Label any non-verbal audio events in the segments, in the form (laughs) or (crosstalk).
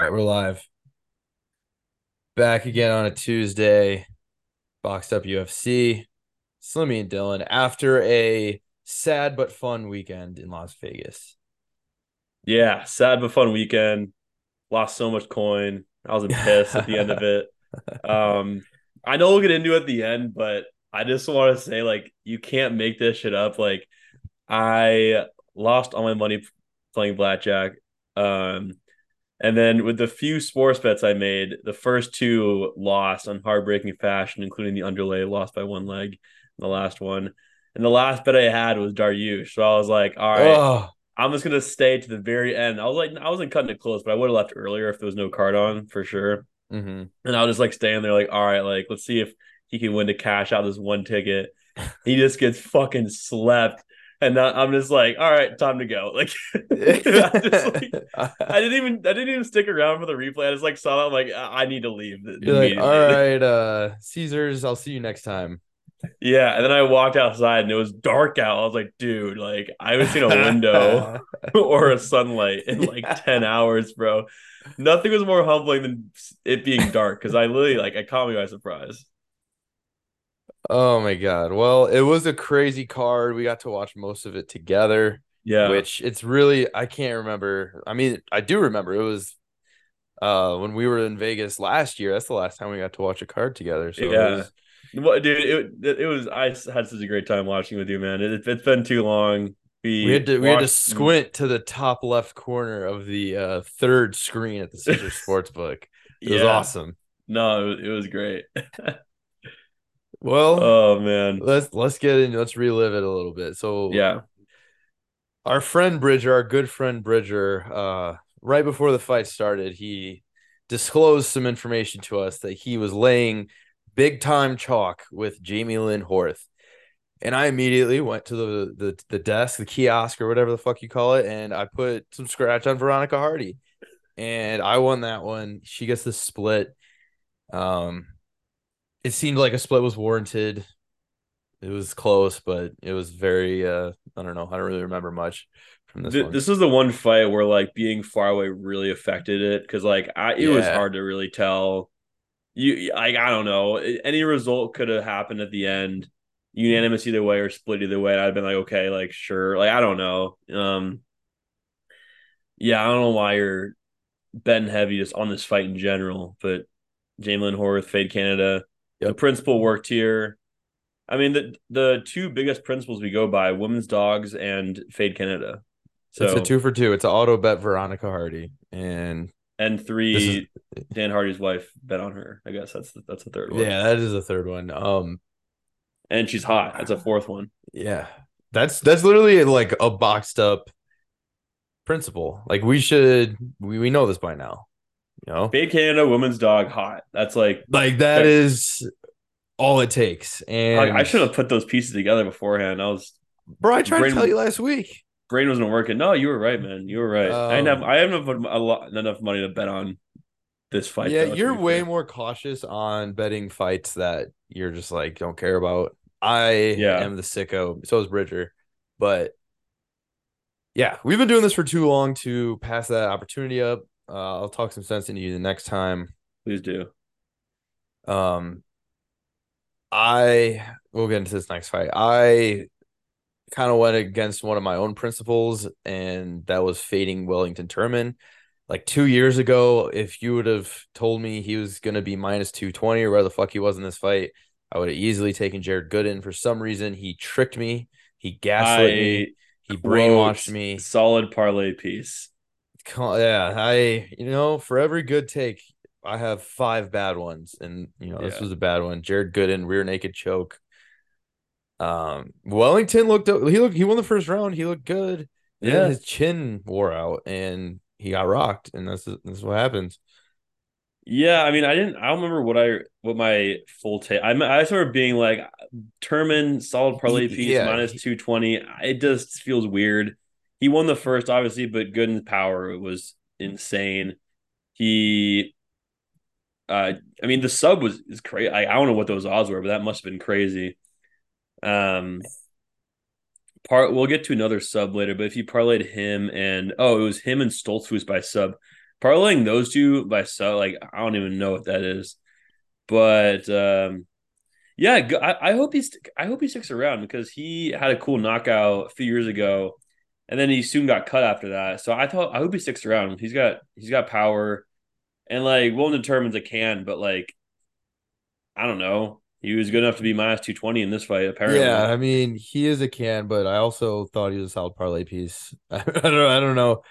All right, we're live. Back again on a Tuesday. Boxed up UFC. Slimmy and Dylan after a sad but fun weekend in Las Vegas. Yeah, sad but fun weekend. Lost so much coin. I was pissed at the end of it. (laughs) Um, I know we'll get into it at the end, but I just want to say, like, you can't make this shit up. Like, I lost all my money playing blackjack. Um, and then with the few sports bets I made, the first two lost on heartbreaking fashion, including the underlay lost by one leg, the last one. And the last bet I had was Dariush. So I was like, all right, oh. I'm just gonna stay to the very end. I was like, I wasn't cutting it close, but I would have left earlier if there was no card on for sure. Mm-hmm. And I was just like staying there, like, all right, like let's see if he can win to cash out this one ticket. (laughs) he just gets fucking slept and I'm just like, all right, time to go. (laughs) Like, like I, didn't even I didn't even stick around for the replay. I just like saw that. I'm like, I need to leave. You're like, all (laughs) right, uh, Caesars, I'll see you next time. Yeah, and then I walked outside and it was dark out. I was like, dude, like I haven't seen a window (laughs) or a sunlight in like yeah. 10 hours, bro. Nothing was more humbling than it being dark because I literally like I caught me by surprise. Oh my god. Well, it was a crazy card. We got to watch most of it together. Yeah. Which it's really I can't remember. I mean, I do remember it was uh when we were in Vegas last year. That's the last time we got to watch a card together. So yeah. it was well, dude, it, it was I had such a great time watching with you, man. It, has been too long. We, we had to we had to squint to the top left corner of the uh, third screen at the Caesar (laughs) Sportsbook. It yeah. was awesome. No, it was, it was great. (laughs) Well, oh man, let's let's get in. Let's relive it a little bit. So yeah, our friend Bridger, our good friend Bridger, uh, right before the fight started, he disclosed some information to us that he was laying big time chalk with Jamie Lynn Horth. And I immediately went to the, the the desk, the kiosk or whatever the fuck you call it, and I put some scratch on Veronica Hardy. And I won that one. She gets the split. Um, it seemed like a split was warranted. It was close, but it was very uh I don't know. I don't really remember much from this. Th- this was the one fight where like being far away really affected it because like I, it yeah. was hard to really tell. You like I don't know. Any result could have happened at the end, unanimous either way or split either way. I'd have been like, okay, like sure. Like I don't know. Um, yeah, I don't know why you're betting heavy just on this fight in general, but Jamie Lynn Horth, Fade Canada Yep. The principle worked here. I mean, the the two biggest principles we go by: women's dogs and Fade Canada. So it's a two for two. It's an auto bet Veronica Hardy and and three is, Dan Hardy's wife bet on her. I guess that's the, that's the third one. Yeah, that is the third one. Um, and she's hot. That's a fourth one. Yeah, that's that's literally like a boxed up principle. Like we should we, we know this by now. You know, Fade Canada women's dog hot. That's like like that is all it takes. And I, I should have put those pieces together beforehand. I was bro. I tried brain, to tell you last week. Brain wasn't working. No, you were right, man. You were right. Um, I have I haven't a lot enough money to bet on this fight. Yeah, you're way more cautious on betting fights that you're just like don't care about. I yeah. am the sicko. So is Bridger, but yeah, we've been doing this for too long to pass that opportunity up. Uh, I'll talk some sense into you the next time. Please do. Um, I we'll get into this next fight. I kind of went against one of my own principles, and that was fading Wellington Turman. Like two years ago, if you would have told me he was going to be minus 220 or where the fuck he was in this fight, I would have easily taken Jared Gooden. For some reason, he tricked me. He gaslit I me. He brainwashed me. Solid parlay piece. Yeah, I you know for every good take, I have five bad ones, and you know yeah. this was a bad one. Jared Gooden rear naked choke. Um, Wellington looked he looked he won the first round. He looked good. Yeah, his chin wore out, and he got rocked, and that's that's what happens. Yeah, I mean, I didn't. I don't remember what I what my full take. I I sort of being like, Turman solid parlay piece yeah. minus two twenty. It just feels weird he won the first, obviously, but Gooden's power was insane. He, uh, I mean, the sub was is crazy. I, I don't know what those odds were, but that must have been crazy. Um, part we'll get to another sub later, but if you parlayed him and oh, it was him and Stoltzfus by sub. parlaying those two by sub, like I don't even know what that is, but um, yeah, I, I hope he's I hope he sticks around because he had a cool knockout a few years ago, and then he soon got cut after that. So I thought I hope he sticks around. He's got he's got power, and like won't determines a can, but like I don't know. He was good enough to be minus two twenty in this fight. Apparently, yeah. I mean, he is a can, but I also thought he was a solid parlay piece. (laughs) I don't, I don't know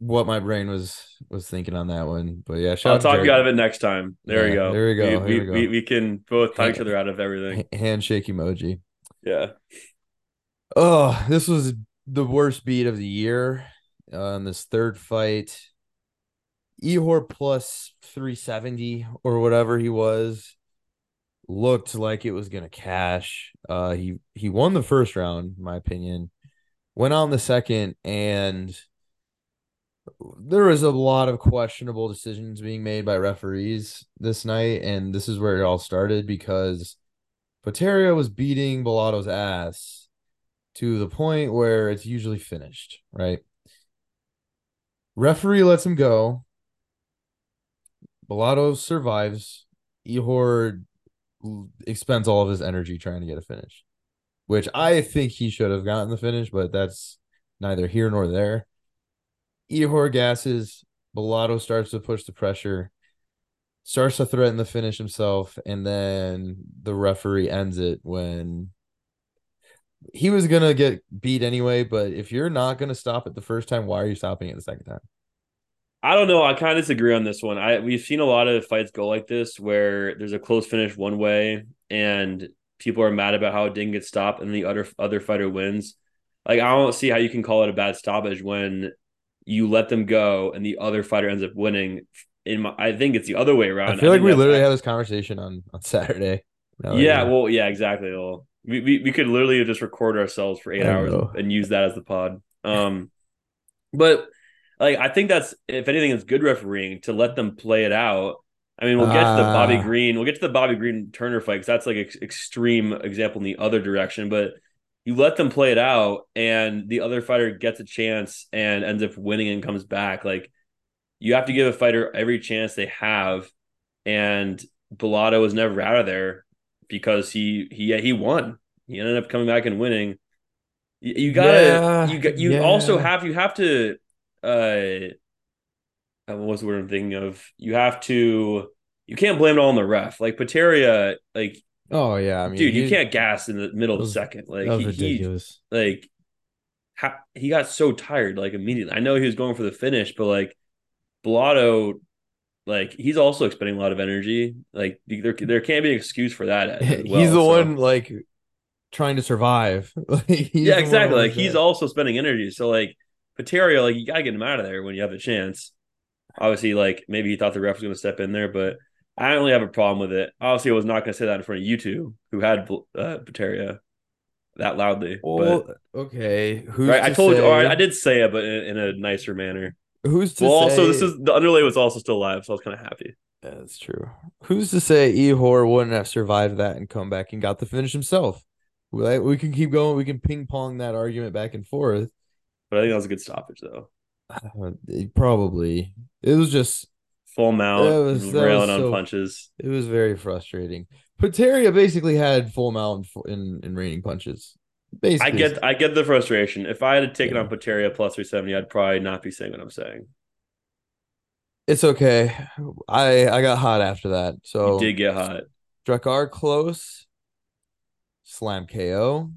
what my brain was was thinking on that one. But yeah, I'll talk you out of it next time. There yeah, we go. There we go. We, we, we, we, we, can both talk each other out of everything. Handshake emoji. Yeah. Oh, this was the worst beat of the year on uh, this third fight. Ihor plus 370 or whatever he was looked like it was gonna cash. Uh he he won the first round, in my opinion. Went on the second and there was a lot of questionable decisions being made by referees this night, and this is where it all started because Potieria was beating Bellato's ass to the point where it's usually finished, right? Referee lets him go. Bellato survives. Ihor expends all of his energy trying to get a finish, which I think he should have gotten the finish, but that's neither here nor there. Ihor gasses. Bellato starts to push the pressure, starts to threaten the finish himself, and then the referee ends it when he was gonna get beat anyway. But if you're not gonna stop it the first time, why are you stopping it the second time? I don't know. I kind of disagree on this one. I we've seen a lot of fights go like this where there's a close finish one way and people are mad about how it didn't get stopped and the other other fighter wins. Like I don't see how you can call it a bad stoppage when you let them go and the other fighter ends up winning. In my, I think it's the other way around. I feel I like we literally had this conversation on on Saturday. yeah, well, yeah, exactly. Well, we, we, we could literally just record ourselves for eight hours know. and use that as the pod. Um, but like I think that's if anything, it's good refereeing to let them play it out. I mean, we'll get uh, to the Bobby ah. Green. We'll get to the Bobby Green Turner fight because that's like an extreme example in the other direction. But you let them play it out and the other fighter gets a chance and ends up winning and comes back like you have to give a fighter every chance they have and Bellato was never out of there because he he yeah, he won he ended up coming back and winning you, you gotta yeah, you got you yeah. also have you have to uh, uh what was the word I'm thinking of you have to you can't blame it all on the ref like Potieria like Oh yeah, I mean, dude, you can't gas in the middle of the second. Like he, ridiculous. He, like ha, he got so tired like immediately. I know he was going for the finish, but like Bellato, like he's also expending a lot of energy. Like there, there can't be an excuse for that. (laughs) Well, he's the so. one like trying to survive. (laughs) yeah, exactly. Like he's also spending energy. So like Potieria, like you gotta get him out of there when you have the chance. Obviously, like maybe he thought the ref was going to step in there, but I don't really have a problem with it. Obviously, I was not going to say that in front of you two who had uh, Potieria that loudly. Well, but, okay. Who's right? I told say... you, or I, I, did say it, but in, in, a nicer manner. Who's to well? Say... Also, this is the underlay was also still alive, so I was kind of happy. Yeah, that's true. Who's to say Ihor wouldn't have survived that and come back and got the finish himself? We, we can keep going. We can ping pong that argument back and forth. But I think that was a good stoppage, though. (sighs) Uh, probably. It was just full mount, was, railing on so, punches. It was very frustrating. Potieria basically had full mount in, in raining punches. Basically, I get I get the frustration. If I had taken yeah. on Potieria plus 370, I'd probably not be saying what I'm saying. It's okay. I I got hot after that. So you did get hot. Drakkar Klose. Slam KO.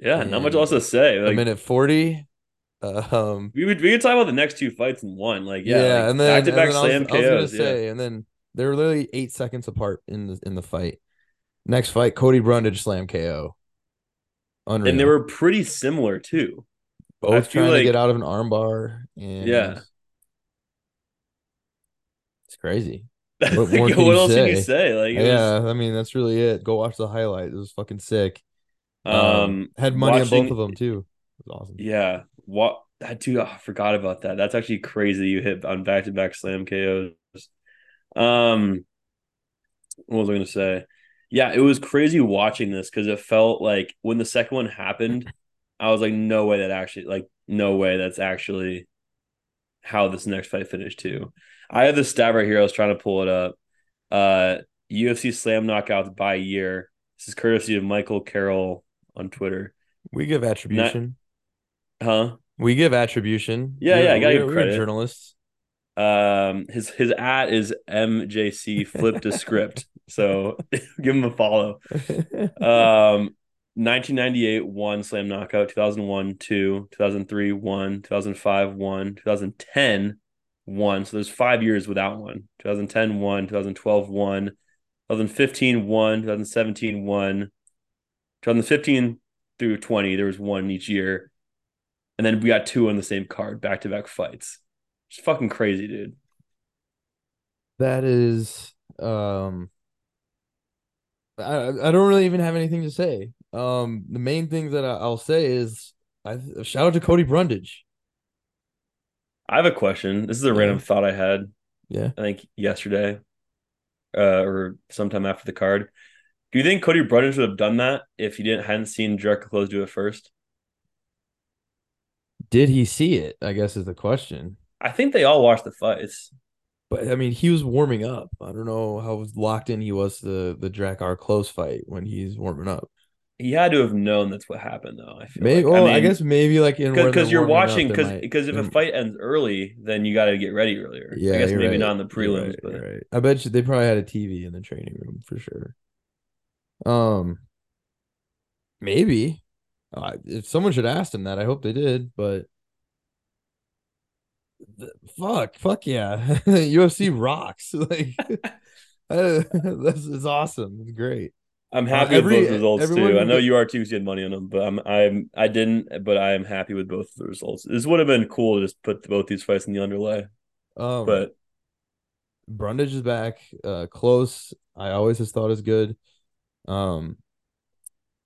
Yeah, and not much else to say. Like, a minute 40. Um, we would we could talk about the next two fights in one, like yeah, yeah like and then back to back slam I was, KOs. I was gonna say, yeah. and then they're literally eight seconds apart in the in the fight. Next fight, Cody Brundage slam KO. Unreal. And they were pretty similar too. Both trying like, to get out of an armbar. And yeah, it's crazy. (laughs) What, what else say? can you say? Like, yeah, was... I mean that's really it. Go watch the highlight. It was fucking sick. Um, um had money watching... on both of them too. It was awesome. Yeah, what that dude, oh, I forgot about that. That's actually crazy. You hit on back to back slam KOs. Um, what was I gonna say? Yeah, it was crazy watching this because it felt like when the second one happened, I was like, no way that actually, like, no way that's actually how this next fight finished too. I have the stat right here. I was trying to pull it up. Uh, UFC slam knockouts by year. This is courtesy of Michael Carroll on Twitter. We give attribution. Huh? We give attribution. Yeah, We're- yeah, I gotta we're- give we're credit. journalists. Um, his his at is MJC flip to script. So (laughs) give him a follow. Um, 1998 one slam knockout, 2001 two, 2003 one, 2005 one, 2010 one. So there's five years without one. 2010 one, 2012 one, 2015 one, 2017 one, 2015 through 20 there was one each year, and then we got two on the same card, back to back fights. It's fucking crazy, dude. That is um I I don't really even have anything to say. Um the main thing that I, I'll say is I shout out to Cody Brundage. I have a question. This is a Yeah. random thought I had. Yeah. I think yesterday, uh, or sometime after the card. Do you think Cody Brundage would have done that if he didn't hadn't seen Jericho Klose do it first? Did he see it? I guess is the question. I think they all watched the fights. But I mean, he was warming up. I don't know how locked in he was to the Drakkar Klose fight when he's warming up. He had to have known that's what happened, though. I feel Maybe. like. well, I, mean, guess maybe like in because you're watching because because if a fight ends early, then you got to get ready earlier. Yeah, I guess maybe right. not in the prelims, right, but right. I bet you they probably had a TV in the training room for sure. Um, maybe. Uh, if someone should ask him that, I hope they did. But fuck, fuck yeah, (laughs) UFC rocks. (laughs) Like (laughs) uh, this is awesome. It's great. I'm Uh, happy every- with both results everyone too. I know you are too. You had money on them, but I'm I'm I didn't. But I am happy with both of the results. This would have been cool to just put both these fights in the underlay, Um, but Brundage is back. Uh, Klose. I always just thought is good. Um,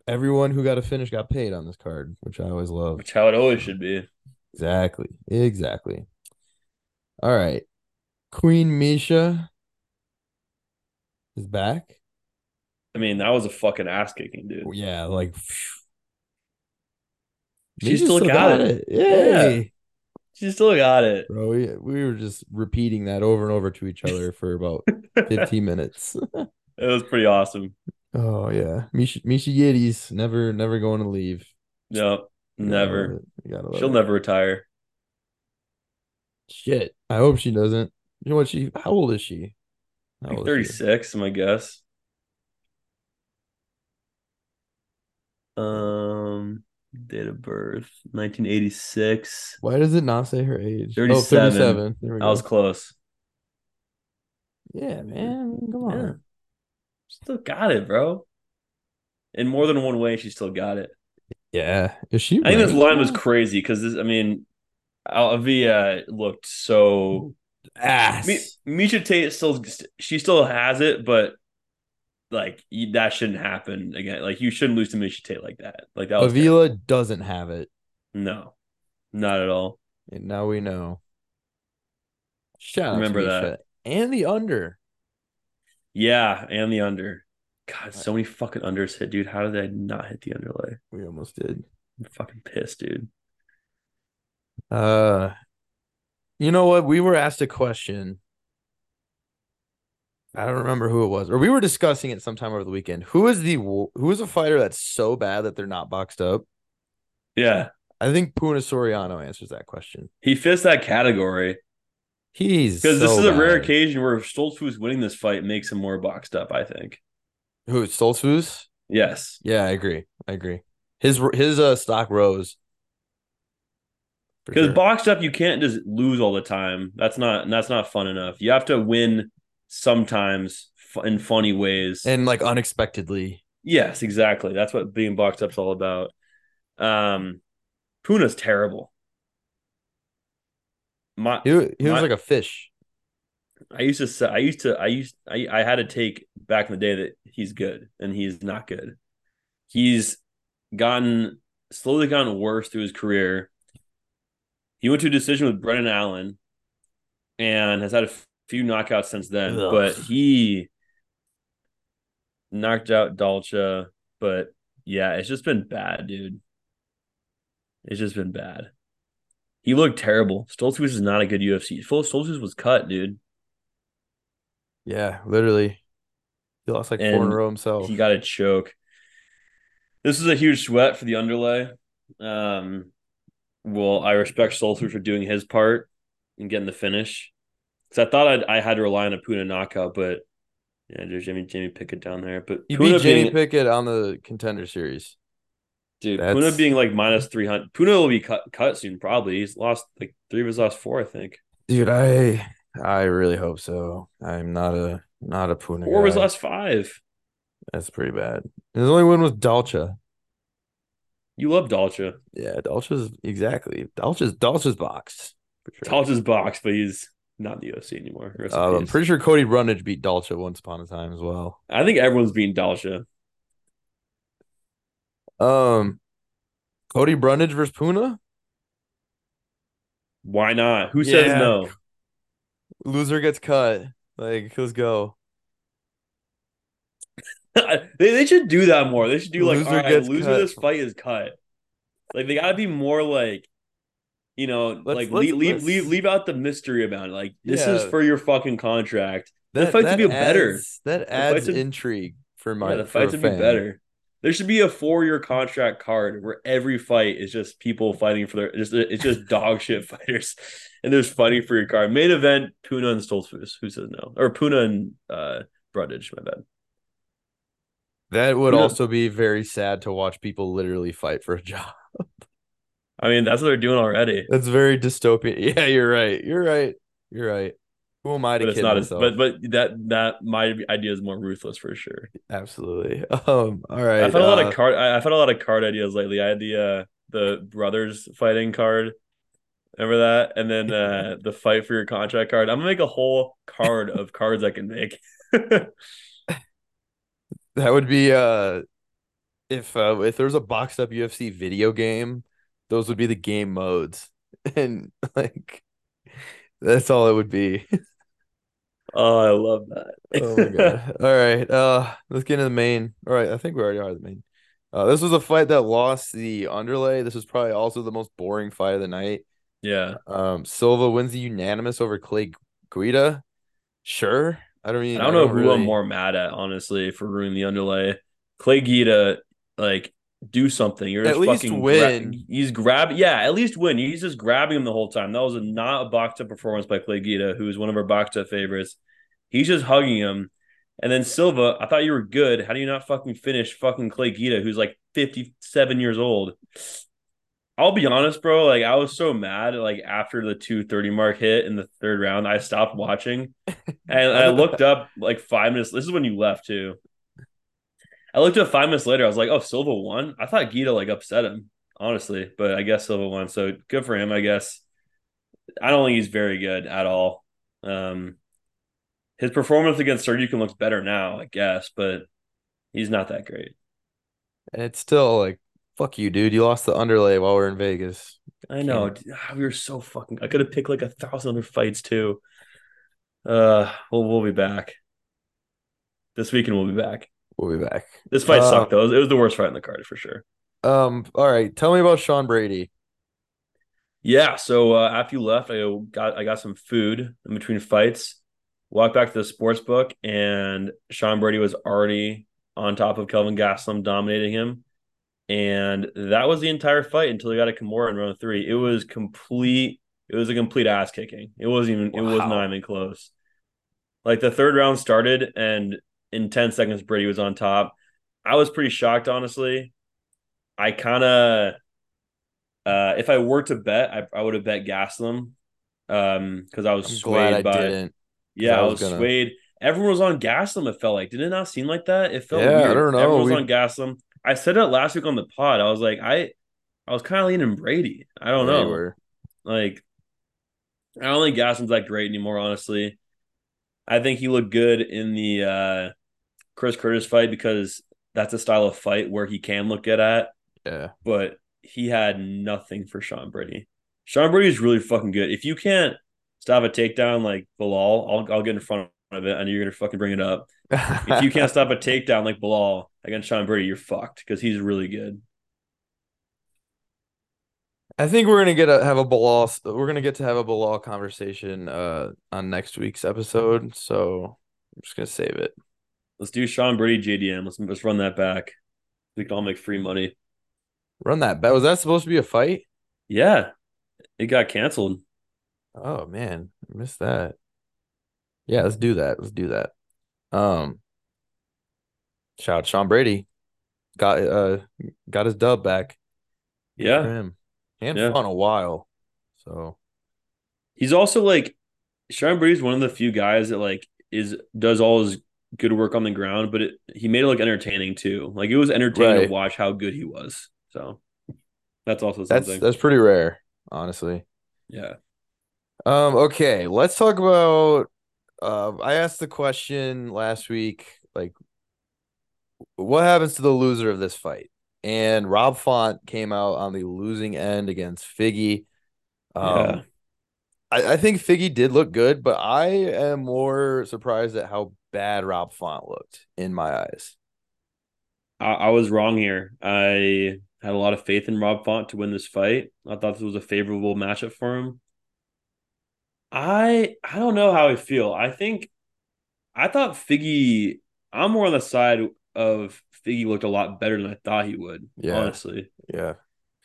everyone who got a finish got paid on this card, which I always love. which how it always should be. Exactly. Exactly. All right. Queen Miesha is back. I mean, that was a fucking ass kicking, dude. Yeah, like She Miesha still got it. Yay. She still got it. Bro, we, we were just repeating that over and over to each other for about (laughs) 15 minutes. It was pretty awesome. Oh yeah. Miesha Miesha Yiddies never never going to leave. No, You gotta never. gotta She'll it. never retire. Shit. I hope she doesn't. You know what she how old is she? How Like old is she? 36, my guess. Um, date of birth 1986. Why does it not say her age? 37. Oh, 37. There we I was close. Yeah, man. Come on. Yeah. Still got it, bro. In more than one way, she still got it. Yeah. Is she I think this line was crazy because this. I mean, Avila looked so. ass. Mi- Miesha Tate still she still has it, but like you- that shouldn't happen again. Like you shouldn't lose to Miesha Tate like that. Like that Avila doesn't have it. no, not at all. And now we know. Shout Remember that. And the under. Yeah, and the under. God, so many fucking unders hit, dude. How did I not hit the underlay? We almost did. I'm fucking pissed, dude. Uh you know what? We were asked a question. I don't remember who it was, or we were discussing it sometime over the weekend. Who is the who is a fighter that's so bad that they're not boxed up? Yeah, I think Puna Soriano answers that question. he fits that category He's because this so is a rare occasion where Stoltzfus winning this fight makes him more boxed up. I think. Who Stoltzfus? Yes. Yeah, I agree. I agree. His his uh stock rose. Because sure. boxed up, you can't just lose all the time. That's not that's not fun enough. You have to win sometimes in funny ways. and like unexpectedly. yes, exactly. That's what being boxed up's all about. Um, Puna's terrible. My He, he was like a fish. I used to say I used to I used I, I had to take back in the day that he's good and he's not good. He's gotten slowly gotten worse through his career. He went to a decision with Brendan Allen and has had a few knockouts since then, Ugh. but he knocked out Dalcha. But yeah, it's just been bad, dude. It's just been bad. He looked terrible. Stoltzfus is not a good UFC. Stoltzfus was cut, dude. Yeah, literally. He lost like four in a row himself. He got a choke. This is a huge sweat for the underlay. Um, well, I respect Stoltzfus for doing his part and getting the finish. Because I thought I'd, I had to rely on a Puna knockout, but yeah, there's Jamie Jamie Pickett down there. But you Puna beat Jamie being, Pickett on the contender series. dude, That's- Puna being like minus three hundred. Puna will be cut cut soon, probably. He's lost like three of his last four, I think. Dude, I I really hope so. I'm not a not a Puna Four his last five. That's pretty bad. His only win was Dalcha. You love Dalcha. Yeah, Dalcha's exactly. Dalcha's Dalcha's boxed. Sure. Dalcha's box, but he's not in the UFC anymore. Uh, I'm pretty sure Cody Brundage beat Dalcha once upon a time as well. I think everyone's being Dalcha. Um, Cody Brundage versus Puna. Why not? Who says Yeah. no? Loser gets cut. Like, let's go. (laughs) they, they should do that more. They should do like, Loser all right, loser cut. this fight is cut. Like they gotta be more like, you know, Let's- like let's- leave, leave let's- leave leave out the mystery about it. Like this is for your fucking contract. That fights that would be better. That adds intrigue for my yeah, the a would be better. There should be a four-year contract card where every fight is just people fighting for their. Just it's just (laughs) dog shit fighters, and there's fighting for your card. Main event: Puna and Stoltzfus. Who says no? Or Puna and uh Brundage. My bad. That would also be very sad to watch people literally fight for a (laughs) job. I mean, that's what they're doing already. That's very dystopian. (laughs) Yeah, you're right. You're right. You're right. Who am I to But kid not as. But but that that my idea is more ruthless for sure. Absolutely. (laughs) Um. All right. I've had a lot uh, of card. I- I've had a lot of card ideas lately. I had the uh the brothers fighting card. Remember that? And then uh the fight for your contract card. I'm gonna make a whole card of cards I can make. That would be uh if uh if there was a boxed up UFC video game, those would be the game modes. (laughs) And like that's all it would be. oh, I love that. (laughs) Oh my god. All right. Uh let's get into the main. All right, I think we already are the main. Uh this was a fight that lost the underlay. This was probably also the most boring fight of the night. yeah. Um Silva wins the unanimous over Clay Guida. Sure. I don't mean I don't know who I'm more mad at, honestly, for ruining the underlay. Clay Guida, like, do something. You're At just least fucking win. gra- he's grabbing, yeah, at least win. He's just grabbing him the whole time. That was a, not a up performance by Clay Guida, who is one of our up favorites. He's just hugging him. And then Silva, I thought you were good. How do you not fucking finish fucking Clay Guida, who's like 57 years old? I'll be honest, bro. Like I was so mad. Like after the 230 mark hit in the third round, I stopped watching. (laughs) And I looked up like five minutes. This is when you left too. I looked up five minutes later. I was like, "Oh, Silva won." I thought Guida like upset him, honestly, but I guess Silva won. So good for him, I guess. I don't think he's very good at all. Um, his performance against Sergey looks better now, I guess, but he's not that great. And it's still like, fuck you, dude. You lost the underlay while we're in Vegas. I know. dude, ah, We were so fucking. I could have picked like a thousand other fights too. Uh, we'll we'll be back this weekend. We'll be back. We'll be back. This fight sucked though. It was, it was the worst fight in the card for sure. Um, all right. Tell me about Sean Brady. Yeah. So uh, after you left, I got I got some food in between fights. Walked back to the sports book, and Sean Brady was already on top of Kelvin Gastelum, dominating him. And that was the entire fight until he got a Kimura in round three. It was complete. It was a complete ass kicking. It wasn't even. It was not even close. Like the third round started, and in ten seconds, Brady was on top. I was pretty shocked, honestly. I kind of, uh, if I were to bet, I, I would have bet Gastelum, um, because I was I'm swayed I by. didn't. Yeah, I I was gonna- swayed. Everyone was on Gastelum. It felt like. Did it not seem like that? It felt Yeah, I don't know. Everyone was We- on Gastelum. I said it last week on the pod. I was like, I, I was kind of leaning Brady. I don't Yeah, know. were. Like, I don't think Gastelum's that great anymore. Honestly, I think he looked good in the uh, Chris Curtis fight because that's a style of fight where he can look good at Yeah. but he had nothing for Sean Brady. Sean Brady is really fucking good. If you can't stop a takedown like Belal, I'll I'll get in front of it I know you're gonna fucking bring it up. If you can't stop a takedown like Belal against Sean Brady, you're fucked because he's really good. I think we're gonna get a have a Belal. We're gonna get to have a Belal conversation uh on next week's episode. So I'm just gonna save it. Let's do Sean Brady JDM. Let's let's run that back. We can all make free money. Run that back. Was that supposed to be a fight? Yeah, it got canceled. Oh man, I missed that. Yeah, let's do that. Let's do that. Um, shout out Sean Brady, got uh got his dub back. Yeah, him. He hadn't Yeah. in a while, so he's also like Sean Brady's one of the few guys that like is does all his good work on the ground, but it, he made it look entertaining too. Like it was entertaining Right. to watch how good he was. So that's also something. that's that's pretty rare, honestly. yeah. Um, okay, let's talk about. Uh, I asked the question last week, like, what happens to the loser of this fight? And Rob Font came out on the losing end against Figgy. Um, Yeah. I, I think Figgy did look good, but I am more surprised at how bad Rob Font looked in my eyes. I, I was wrong here. I had a lot of faith in Rob Font to win this fight. I thought this was a favorable matchup for him. I I don't know how I feel. I think I thought Figgy. I'm more on the side of Figgy looked a lot better than I thought he would. Yeah. honestly, Yeah.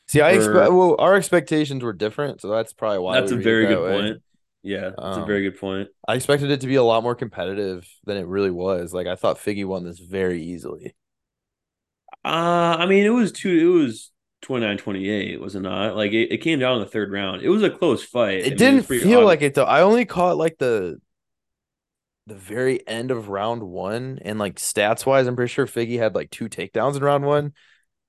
See, I expect well, our expectations were different, so that's probably why that's a very that good way. point. Yeah, that's a Um, very good point. I expected it to be a lot more competitive than it really was. Like I thought Figgy won this very easily. Uh, I mean, it was two. It was 29-28, was it not? Like it, it came down in the third round. It was a close fight. I mean, It didn't was pretty feel odd. like it though. I only caught like the the very end of round one, and like stats wise, I'm pretty sure Figgy had like two takedowns in round one.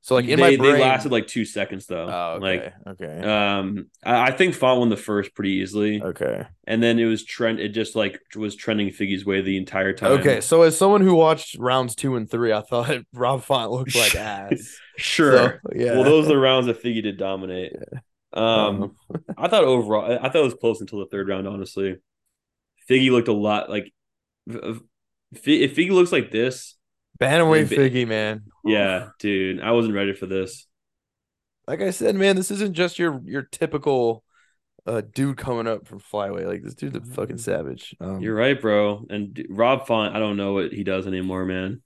So like in they, my brain, they lasted like two seconds though. oh, Like okay, okay, Um, I, I think Font won the first pretty easily, okay, and then it was trend. It just like was trending Figgy's way the entire time. okay. So as someone who watched rounds two and three, I thought (laughs) Rob Font looked like (laughs) ass. sure. So, yeah. Well, those are the rounds that Figgy did dominate. Um, I thought overall, I, thought it was close until the third round. Honestly, Figgy looked a lot like if Figgy looks like this, Bantamweight Maybe- Figgy, man. Yeah, dude, I wasn't ready for this. like I said, man, this isn't just your your typical uh dude coming up from flyweight. Like this dude's a fucking savage. Um, You're right, bro. And Rob Font, I don't know what he does anymore, man.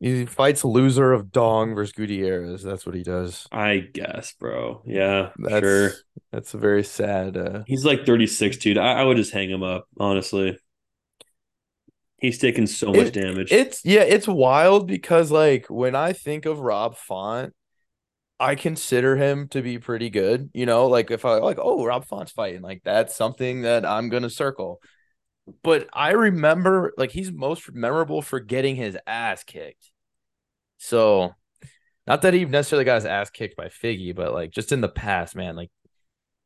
he fights loser of Dong versus Gutierrez. That's what he does. I guess, bro. Yeah, That's sure. that's a very sad. uh He's like 36, dude. I, I would just hang him up, honestly. He's taking so much It- damage. It's yeah, it's wild because like when I think of Rob Font, I consider him to be pretty good. You know, like if I like, oh, Rob Font's fighting, like that's something that I'm gonna circle. But I remember like he's most memorable for getting his ass kicked. So not that he necessarily got his ass kicked by Figgy, but like just in the past, man, like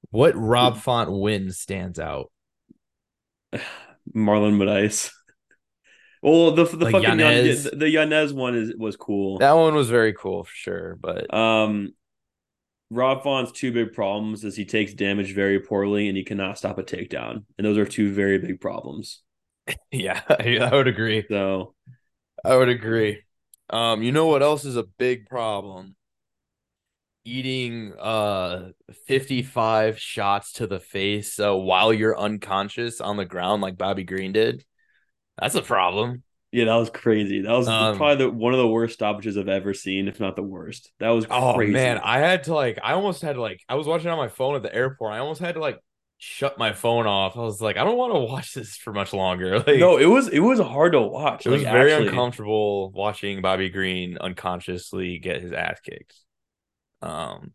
what Rob Font wins stands out. (sighs) Marlon Moraes. Well, the the Like fucking Yanez. Yanez. the Yanez one is was cool. That one was very cool for sure, but Um, Rob Font's two big problems is he takes damage very poorly and he cannot stop a takedown, and those are two very big problems. (laughs) yeah, (laughs) I would agree. So I would agree. Um, you know what else is a big problem? Eating uh 55 shots to the face uh, while you're unconscious on the ground like Bobby Green did. That's a problem. yeah, that was crazy. That was Um, probably the one of the worst stoppages I've ever seen, if not the worst. That was Oh crazy. man, I had to like I almost had to like I was watching on my phone at the airport. I almost had to like shut my phone off. I was like, I don't want to watch this for much longer. (laughs) Like no, it was it was hard to watch. It was very actually. uncomfortable watching Bobby Green unconsciously get his ass kicked. Um,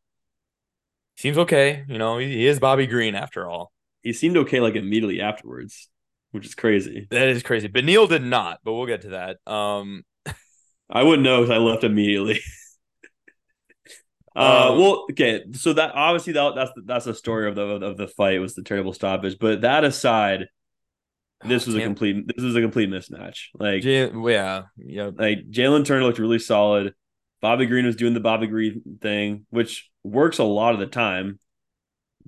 seems okay, you know. He, he is Bobby Green after all. He seemed okay like immediately afterwards, which is crazy. That is crazy. But Neil did not. But we'll get to that. Um, (laughs) I wouldn't know because I left immediately. (laughs) uh, Um, well, okay, so that obviously that that's the, that's the story of the of the fight was the terrible stoppage. But that aside, this was a complete this was a complete mismatch. Like J- yeah, yeah. like Jalin Turner looked really solid. Bobby Green was doing the Bobby Green thing, which works a lot of the time.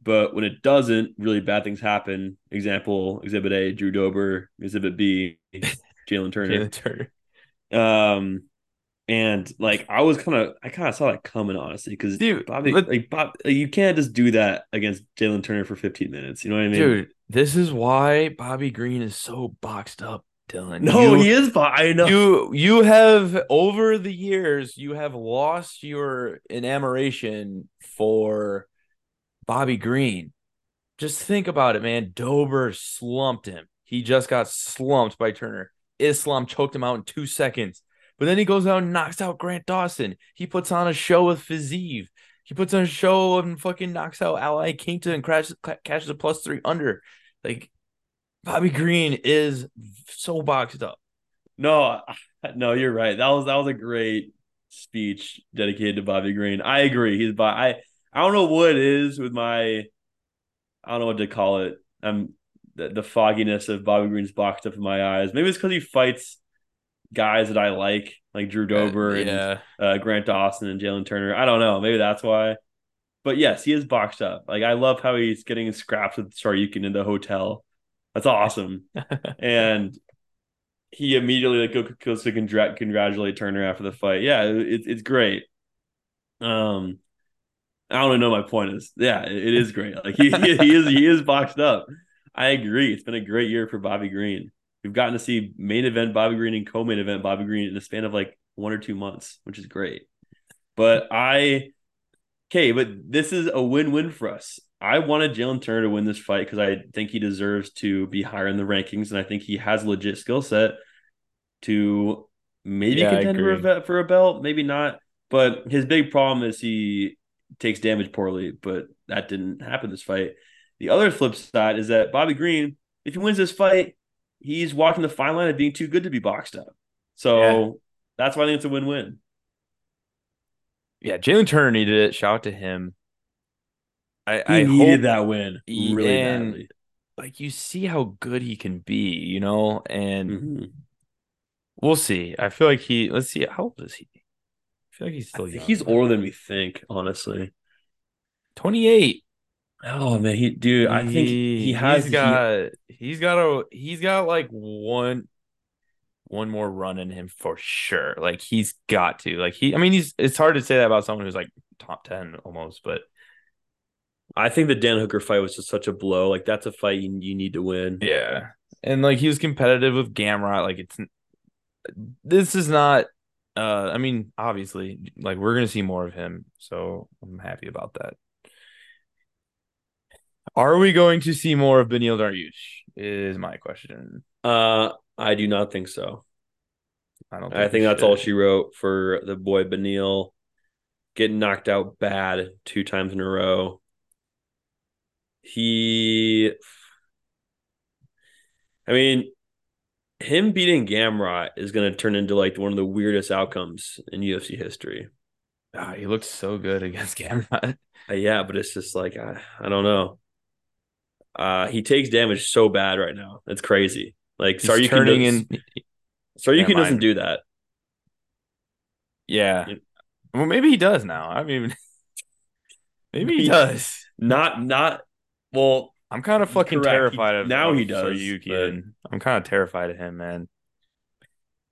But when it doesn't, really bad things happen. Example: Exhibit A, Drew Dober. Exhibit B, (laughs) Jalin Turner. Jalin Turner. Um, And like I was kind of, I kind of saw that coming honestly, because Dude, Bobby, but- like Bob, like, you can't just do that against Jalin Turner for 15 minutes. You know what I mean? Dude, this is why Bobby Green is so boxed up, Dylan. no, You- he is. Bob. I know. you you have over the years you have lost your enamoration for Bobby Green. Just think about it, man. Dober slumped him. He just got slumped by Turner. Islam choked him out in two seconds. But then he goes out and knocks out Grant Dawson. He puts on a show with Fiziev. He puts on a show and fucking knocks out Ally Kington and crashes, catches a plus three under. Like Bobby Green is so boxed up. No, no, you're right. That was that was a great speech dedicated to Bobby Green. I agree. He's by I I don't know what it is with my I don't know what to call it. Um the, the fogginess of Bobby Green's boxed up in my eyes. Maybe it's because he fights guys that I like, like Drew Dober and yeah. uh, Grant Dawson and Jalin Turner. I don't know. Maybe that's why. But yes, he is boxed up. Like I love how he's getting scraps with Tsarukyan in the hotel. That's awesome. (laughs) and he immediately like goes to congr- congratulate Turner after the fight. Yeah, it, it's great. Um, I don't even know my point is. Yeah, it, is great. Like he, (laughs) he he is he is boxed up. I agree. It's been a great year for Bobby Green. We've gotten to see main event Bobby Green and co-main event Bobby Green in the span of like one or two months, which is great. But I okay, but this is a win-win for us. I wanted Jalin Turner to win this fight because I think he deserves to be higher in the rankings, and I think he has a legit skill set to maybe Yeah, contend for a, for a belt, maybe not. But his big problem is he takes damage poorly, but that didn't happen this fight. The other flip side is that Bobby Green, if he wins this fight, he's walking the fine line of being too good to be boxed up. So Yeah. that's why I think it's a win-win. Yeah, Jalin Turner needed it. Shout out to him. I, He I needed that win really and- badly. like you see how good he can be, you know, and Mhm. we'll see. I feel like he. Let's see. How old is he? I feel like he's still young. he's older than we think, honestly. Twenty eight. Oh man, he dude, I think he has He's got. He's got a. He's got like one. One more run in him for sure. Like he's got to. Like he. I mean, he's. It's hard to say that about someone who's like top ten almost, but I think the Dan Hooker fight was just such a blow. Like that's a fight you, you need to win. Yeah. And like he was competitive with Gamrot. Like it's this is not uh I mean, obviously, like we're gonna see more of him. So I'm happy about that. Are we going to see more of Beneil Dariush? Is my question. Uh, I do not think so. I don't I think that's all she wrote for the boy Beneil getting knocked out bad two times in a row. He, I mean, him beating Gamrot is going to turn into like one of the weirdest outcomes in UFC history. Ah, he looked so good against (laughs) Gamrot. Uh, yeah, but it's just like I, I don't know. Uh, he takes damage so bad right now. It's crazy. Like He's Tsarukyan turning does, in Tsarukyan doesn't do that. Yeah. Yeah. Well, maybe he does now. I mean (laughs) maybe he He- does. Not not well. I'm kind of fucking Correct. Terrified of now of he does. I'm kind of terrified of him, man.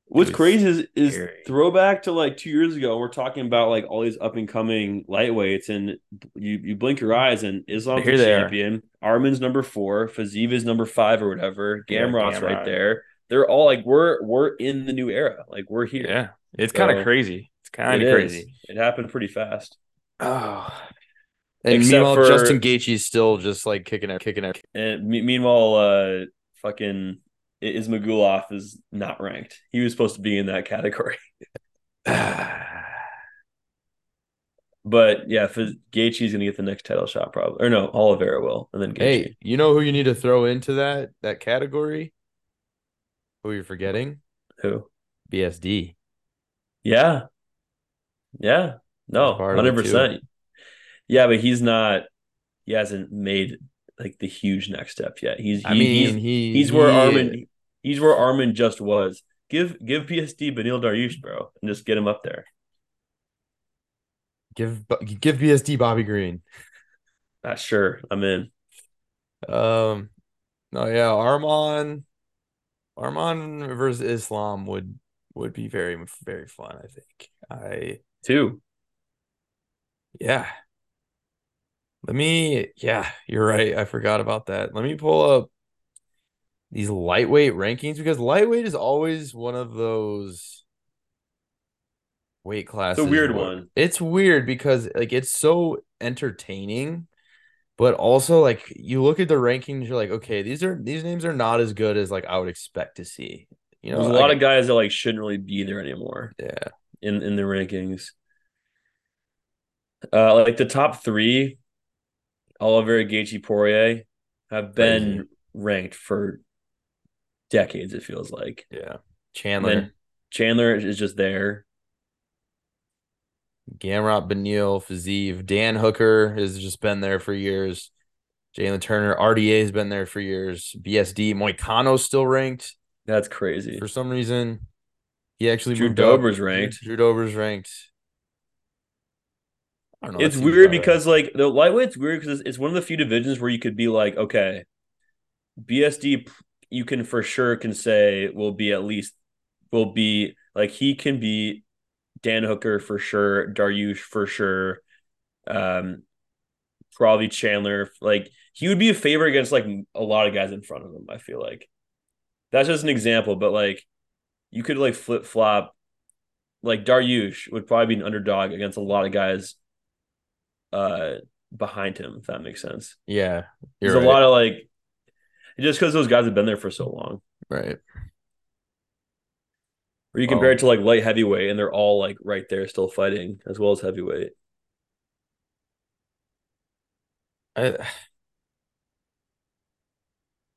What's crazy is, is throwback to like two years ago. We're talking about like all these up and coming lightweights, and you you blink your eyes, and Islam's Here the they are. champion. Arman's number four. Fiziev is number five or whatever. Yeah, Gamrot's right there. They're all like we're we're in the new era. Like we're here. Yeah, it's kind of crazy. It's kind It of is. crazy. It happened pretty fast. Oh, and Except meanwhile, for- Justin Gaethje's still just like kicking it, kicking it. And me- meanwhile, uh, fucking Ismagulov is not ranked. He was supposed to be in that (laughs) category. (sighs) But yeah, for Gaethje's gonna get the next title shot probably, or no, Oliveira will, and then Gaethje. hey, you know who you need to throw into that that category? Who you're forgetting? Who? BSD. Yeah, yeah, no, He's part of it, hundred percent. Yeah, but he's not. He hasn't made like the huge next step yet. He's. He, I mean, he's, he he's where he- Arman. He's where Arman just was. Give give BSD Beneil Dariush, bro, and just get him up there. give give BSD Bobby Green. Not sure. I'm in. Um, no, yeah, Arman, Arman versus Islam would would be very very fun. I think. I too. yeah. Let me. Yeah, you're right. I forgot about that. Let me pull up these lightweight rankings because lightweight is always one of those weight classes. A weird one. It's weird because like it's so entertaining, but also like you look at the rankings, you're like, okay, these are these names are not as good as like I would expect to see. You know, There's a lot like- of guys that like shouldn't really be there anymore yeah, in in the rankings. Uh, like the top three, Oliver, Gaethje, Poirier, have been Crazy. ranked for decades. It feels like. yeah. Chandler, Chandler is just there. Gamrot, Beneil, Fiziev, Dan Hooker has just been there for years. Jalin Turner, RDA has been there for years. BSD, Moicano's still ranked That's crazy. for some reason. He actually Drew moved up. Dober's ranked. Drew Dober's ranked. I don't know. It's weird right. because like the lightweight's weird because it's, it's one of the few divisions where you could be like, okay, BSD, you can for sure can say will be at least will be like he can be Dan Hooker for sure, Dariush for sure, um, probably Chandler. Like he would be a favorite against like a lot of guys in front of him. I feel like that's just an example, but like you could like flip flop. Like Dariush would probably be an underdog against a lot of guys uh behind him, if that makes sense. yeah, There's you're a lot of like just because those guys have been there for so long. right. Or you compare Oh. it to like light heavyweight and they're all like right there still fighting as well as heavyweight. I, It's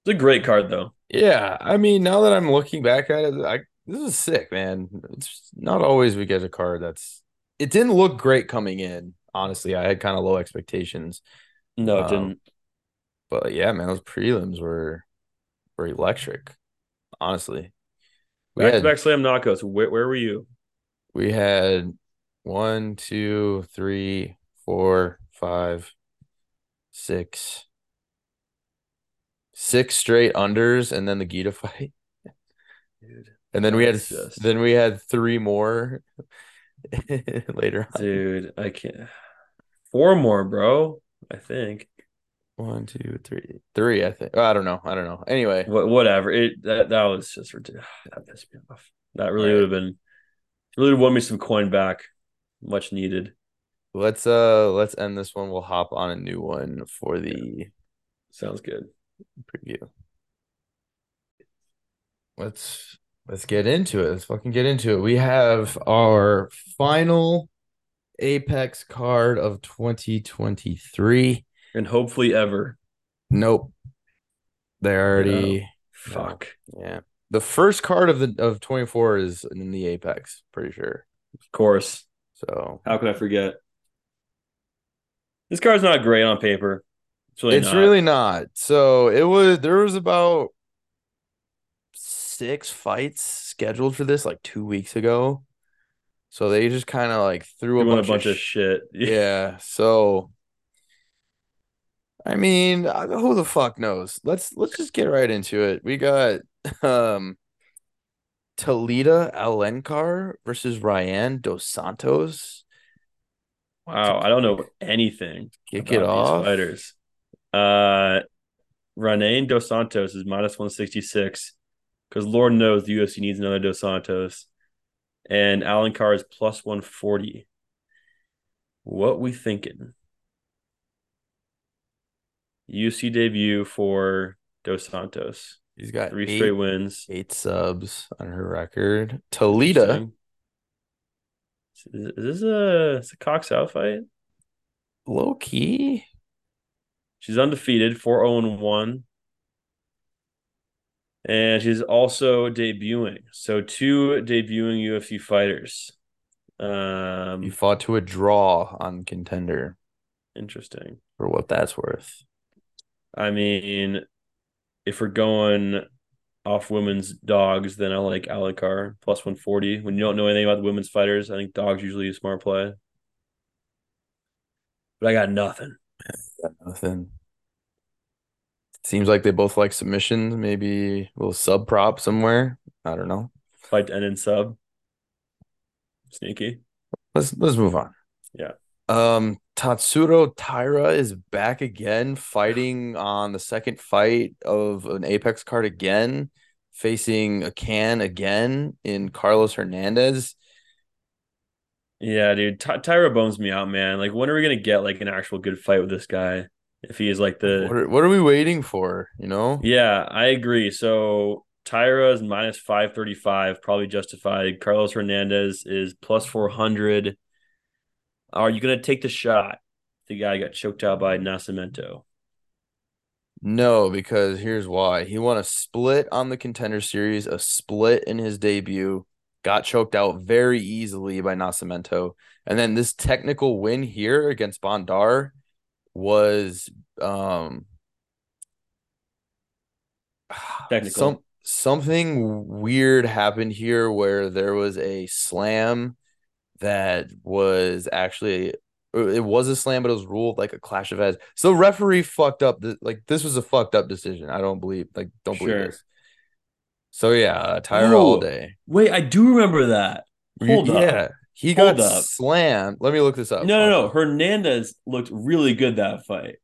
a great card though. yeah, I mean, now that I'm looking back at it, I this is sick, man. It's not always we get a card that's. It didn't look great coming in. Honestly, I had kind of low expectations, No, it Um, didn't. but yeah, man, those prelims were were electric. Honestly, we Back to back slam knockouts. Where where were you? we had one, two, three, four, five, six, six straight unders, and then the Gita (laughs) fight. Dude. And then we had just- then we had three more (laughs) later on. Dude, I can't four more, bro. I think. One, two, three, three. I think. Oh, I don't know. I don't know. Anyway, What whatever. It that, that was just ridiculous. (sighs) That pissed me off. That really Right. would have been really won me some coin back. Much needed. let's uh let's end this one. We'll hop on a new one for the Sounds good. preview. Let's let's get into it. Let's fucking get into it. We have our final Apex card of 2023. And hopefully ever. Nope. They already Fuck. yeah. The first card of the of 24 is in the Apex, pretty sure. Of course. So How could I forget? This card's not great on paper. It's really it's not. really not. So it was there was about six fights scheduled for this like two weeks ago. So they just kind of like threw a bunch, a bunch of, of shit. (laughs) yeah. So I mean, uh, who the fuck knows? Let's let's just get right into it. We got um Talita Alencar versus Ryan Dos Santos. Wow, I don't know anything Kick it off. fighters. Uh, Renan Dos Santos is minus one sixty six because Lord knows the UFC needs another Dos Santos, and Alencar is plus one forty. What we thinking? UC debut for Dos Santos. He's got Three eight, straight wins. eight subs on her record. Talita, Is, is this a, is a Cox out fight? low key. She's undefeated, 4 0 1. And she's also debuting. So, two debuting UFC fighters. Um, You fought to a draw on contender interesting. for what that's worth. I mean, if we're going off women's dogs, then I like Alikar plus 140. When you don't know anything about the women's fighters, I think dogs usually a smart play. But I got nothing. Got nothing. Seems like they both like submissions. Maybe a little sub prop somewhere. I don't know. Fight end in sub. Sneaky. Let's let's move on. Yeah. Um, Tatsuro Taira is back again, fighting on the second fight of an Apex card again, facing a can again in Carlos Hernandez. Yeah, dude. Ty- Taira bones me out, man. Like, when are we gonna get like an actual good fight with this guy? If he is like the What are, what are we waiting for? You know? Yeah, I agree. So Taira is minus 535, probably justified. Carlos Hernandez is plus 400. Are you going to take the shot? The guy got choked out by Nascimento. No, because here's why. He won a split on the contender series, a split in his debut, got choked out very easily by Nascimento. And then this technical win here against Bondar was um Technical. some something weird happened here where there was a slam that was actually it was a slam, but it was ruled like a clash of heads. So the referee fucked up. The, like this was a fucked up decision. I don't believe like don't Sure. believe this. So yeah, uh, Taira all day. Wait, I do remember that. Hold up. He Hold got up. slammed. Let me look this up. No, no, no. Hernandez looked really good that fight.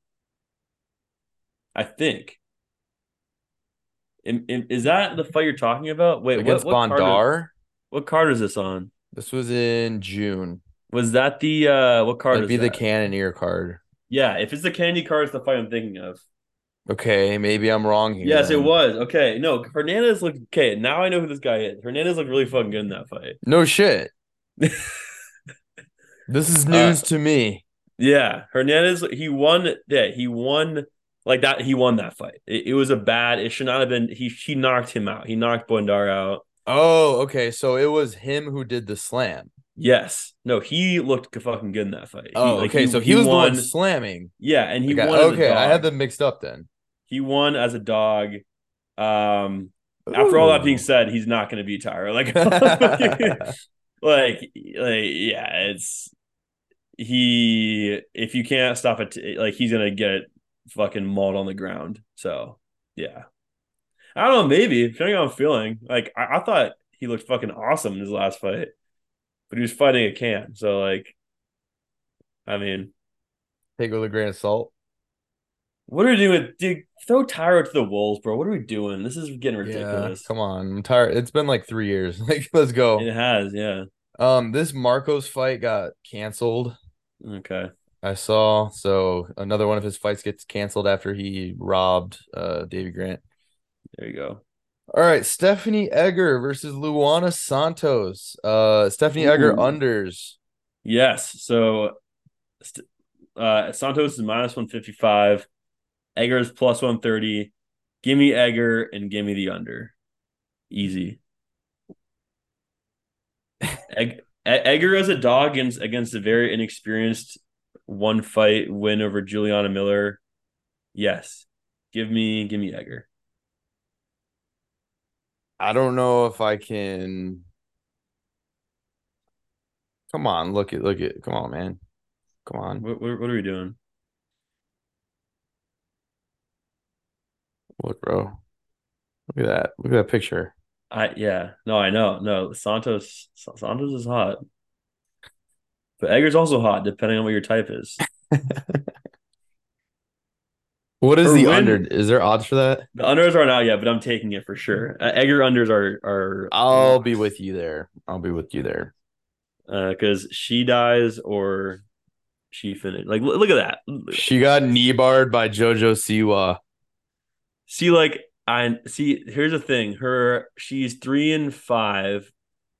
I think. Am- am- Is that the fight you're talking about? Wait, against what, what card? Bondar. Is, what card is this on? This was in June. Was that the uh what card is be the that? Cannonier card. Yeah, if it's the candy card, it's the fight I'm thinking of. Okay, maybe I'm wrong here. Yes, it was. Okay, no, Hernandez looked okay. Now I know who this guy is. Hernandez looked really fucking good in that fight. No shit. (laughs) This is Uh, news to me. Yeah, Hernandez. He won. Yeah, he won like that. He won that fight. It, it was a bad. It should not have been. He he knocked him out. He knocked Bondar out. Oh, okay. So it was him who did the slam. Yes. No, he looked fucking good in that fight. He- Oh, like, okay. so he, was won. slamming. Yeah, and he Okay, won. as a okay, I had them mixed up then. He won as a dog. Um, after all that being said, he's not going to be Taira. Like, (laughs) (laughs) like, like, yeah, it's he. If you can't stop it, like he's gonna get fucking mauled on the ground. So, yeah, I don't know. Maybe depending on feeling. Like, I, I thought he looked fucking awesome in his last fight, but he was fighting a can. So, like, I mean, Take it with a grain of salt. What are we doing? Dude, throw Taira to the wolves, bro. What are we doing? This is getting Yeah, ridiculous. come on. I'm tired. It's been like three years. (laughs) Like, let's go. It has, yeah. Um, this Marcos fight got canceled. Okay. I saw. So another one of his fights gets canceled after he robbed uh Davey Grant. There you go. All right, Stephanie Egger versus Luana Santos. Uh, Stephanie Egger unders. Yes. So uh Santos is minus 155. Egger is plus 130. Give me Egger and give me the under. Easy. (laughs) Egg- Egger as a dog against against a very inexperienced one fight win over Juliana Miller. Yes. Give me give me Egger. I don't know if I can. Come on, look at look at. Come on, man. Come on. What, what, what are we doing? Look, bro. Look at that. Look at that picture. I yeah. No, I know. No, Santos Santos is hot. But Egger's also hot, depending on what your type is. (laughs) What is the win- under? Is there odds for that? The unders aren't out yet, but I'm taking it for sure. Uh, Egger unders are are I'll be with you there. I'll be with you there. because she dies or she finished. Like look, look at that. She got knee barred by JoJo Siwa. See, like I see. Here's the thing. Her she's three and five.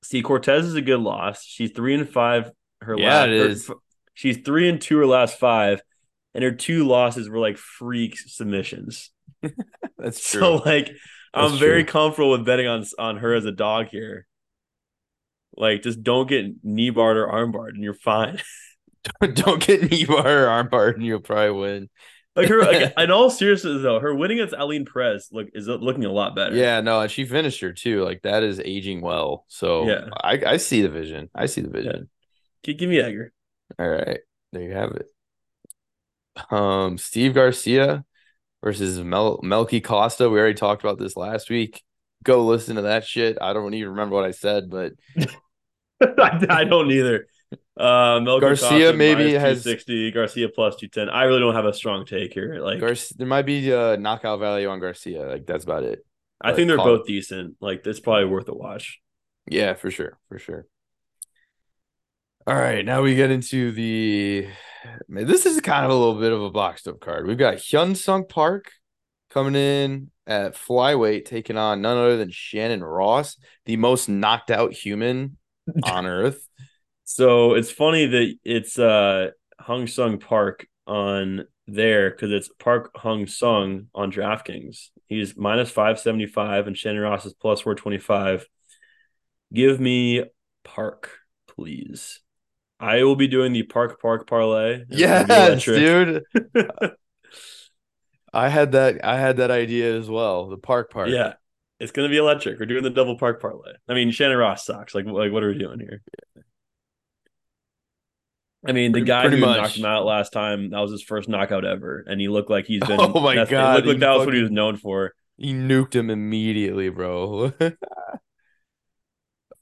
See, Cortez is a good loss. She's three and five. Her Yeah, last, it her- she's three and two her last five, and her two losses were like freak submissions. (laughs) That's true. So like, I'm That's very true. comfortable with betting on on her as a dog here. Like, just don't get knee barred or arm barred, and you're fine. (laughs) (laughs) Don't get knee barred or arm barred, and you'll probably win. Like her, like, (laughs) in all seriousness though, her winning against Aline Perez look is looking a lot better. Yeah, no, and she finished her too. Like that is aging well. So Yeah. I, I see the vision. I see the vision. Gi- give me Egger. All right, there you have it. Um, Steve Garcia versus Mel Melky Costa. We already talked about this last week. Go listen to that shit. I don't even remember what I said, but (laughs) I, I don't either. Uh, Melker Garcia Thompson maybe minus has- 260, Garcia plus 210. I really don't have a strong take here. Like, Garcia, there might be a knockout value on Garcia. Like that's about it. I think they're call both decent. Like, it's probably worth a watch. Yeah, for sure, for sure. All right, now we get into the. Man, this is kind of a little bit of a boxed up card. We've got Hyun Sung Park coming in at flyweight, taking on none other than Shannon Ross, the most knocked out human (laughs) on earth. So it's funny that it's uh Hyun Sung Park on there because it's Park Hyun Sung on DraftKings. He's minus 575 and Shannon Ross is plus 425. Give me Park, please. I will be doing the Park Park parlay. Yes, dude. (laughs) I had that. I had that idea as well. The Park Park. Yeah. It's gonna be electric. We're doing the double park parlay. I mean, Shannon Ross sucks. Like, like what are we doing here? I mean, the guy pretty who much. knocked him out last time, that was his first knockout ever, and he looked like he's (laughs) been. Oh my God, It looked like that was what he was known for. He nuked him immediately, bro. (laughs)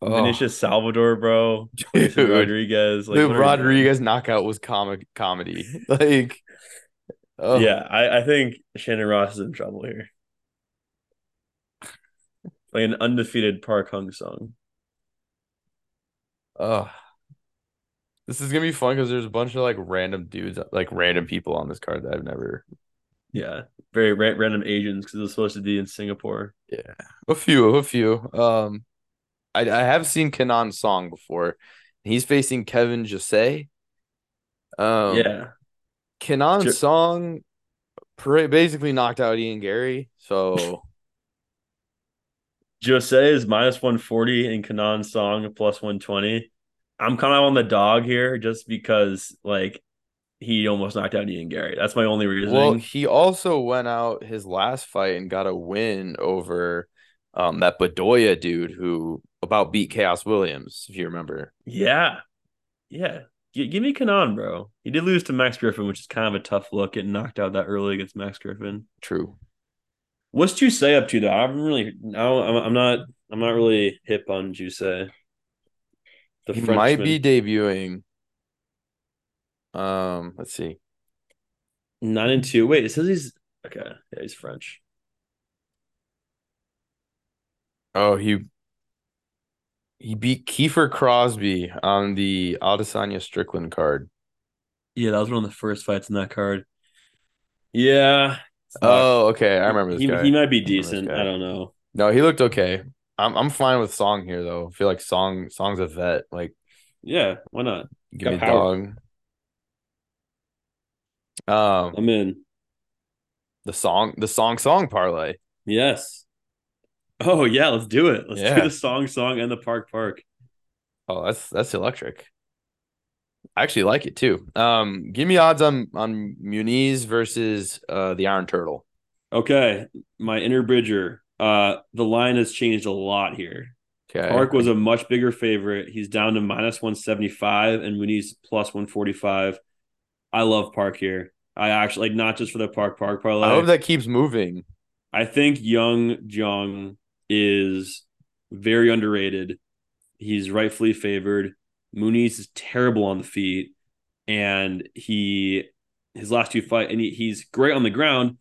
Oh, Vinicius Salvador, bro. dude. Rodriguez. Like, the what are we doing? Rodriguez knockout was comic comedy. (laughs) Like, oh, Yeah, I, I think Shannon Ross is in trouble here. Like an undefeated Park Hyun Sung. oh. This is gonna be fun because there's a bunch of like random dudes, like random people on this card that I've never. Yeah, very ra- random Asians because it was supposed to be in Singapore. Yeah, a few, a few. Um, I I have seen Kenan Song before. He's facing Kevin Jose. Um, yeah, Kenan Ju- Song, basically knocked out Ian Garry. So (laughs) Jose is minus 140 and Kenan Song plus 120. I'm kind of on the dog here just because like he almost knocked out Ian Garry. That's my only reason. Well, he also went out his last fight and got a win over um that Bedoya dude who about beat Khaos Williams, if you remember. yeah. Yeah. G- give me Kenan, bro. He did lose to Max Griffin, which is kind of a tough look getting knocked out that early against Max Griffin. True. What's Juice up to though? I haven't really no, I'm, I'm not I'm not really hip on Juice. The he Frenchman. might be debuting. Um, let's see. nine and two. Wait, it says he's okay. Yeah, he's French. Oh, he he beat Kiefer Crosbie on the Adesanya Strickland card. Yeah, that was one of the first fights in that card. Yeah. Oh, okay. I remember this he, guy. he might be decent. guy. I don't know. No, he looked okay. I'm I'm fine with Song here though. I feel like Song Song's a vet. Like Yeah, why not? give Got me a power. dog. Um I'm in. the song the song song parlay. Yes. Oh yeah, let's do it. Let's Yeah. do the song song and the park park. Oh, that's that's electric. I actually like it too. Um, give me odds on on Muniz versus uh the Iron Turtle. Okay, my inner bridger. Uh, the line has changed a lot here. Okay. Park was a much bigger favorite. He's down to minus 175 and Muniz plus 145. I love Park here. I actually like not just for the Park Park parlay. I hope that keeps moving. I think Young Jung is very underrated. He's rightfully favored. Muniz is terrible on the feet, and he his last two fight and he, he's great on the ground,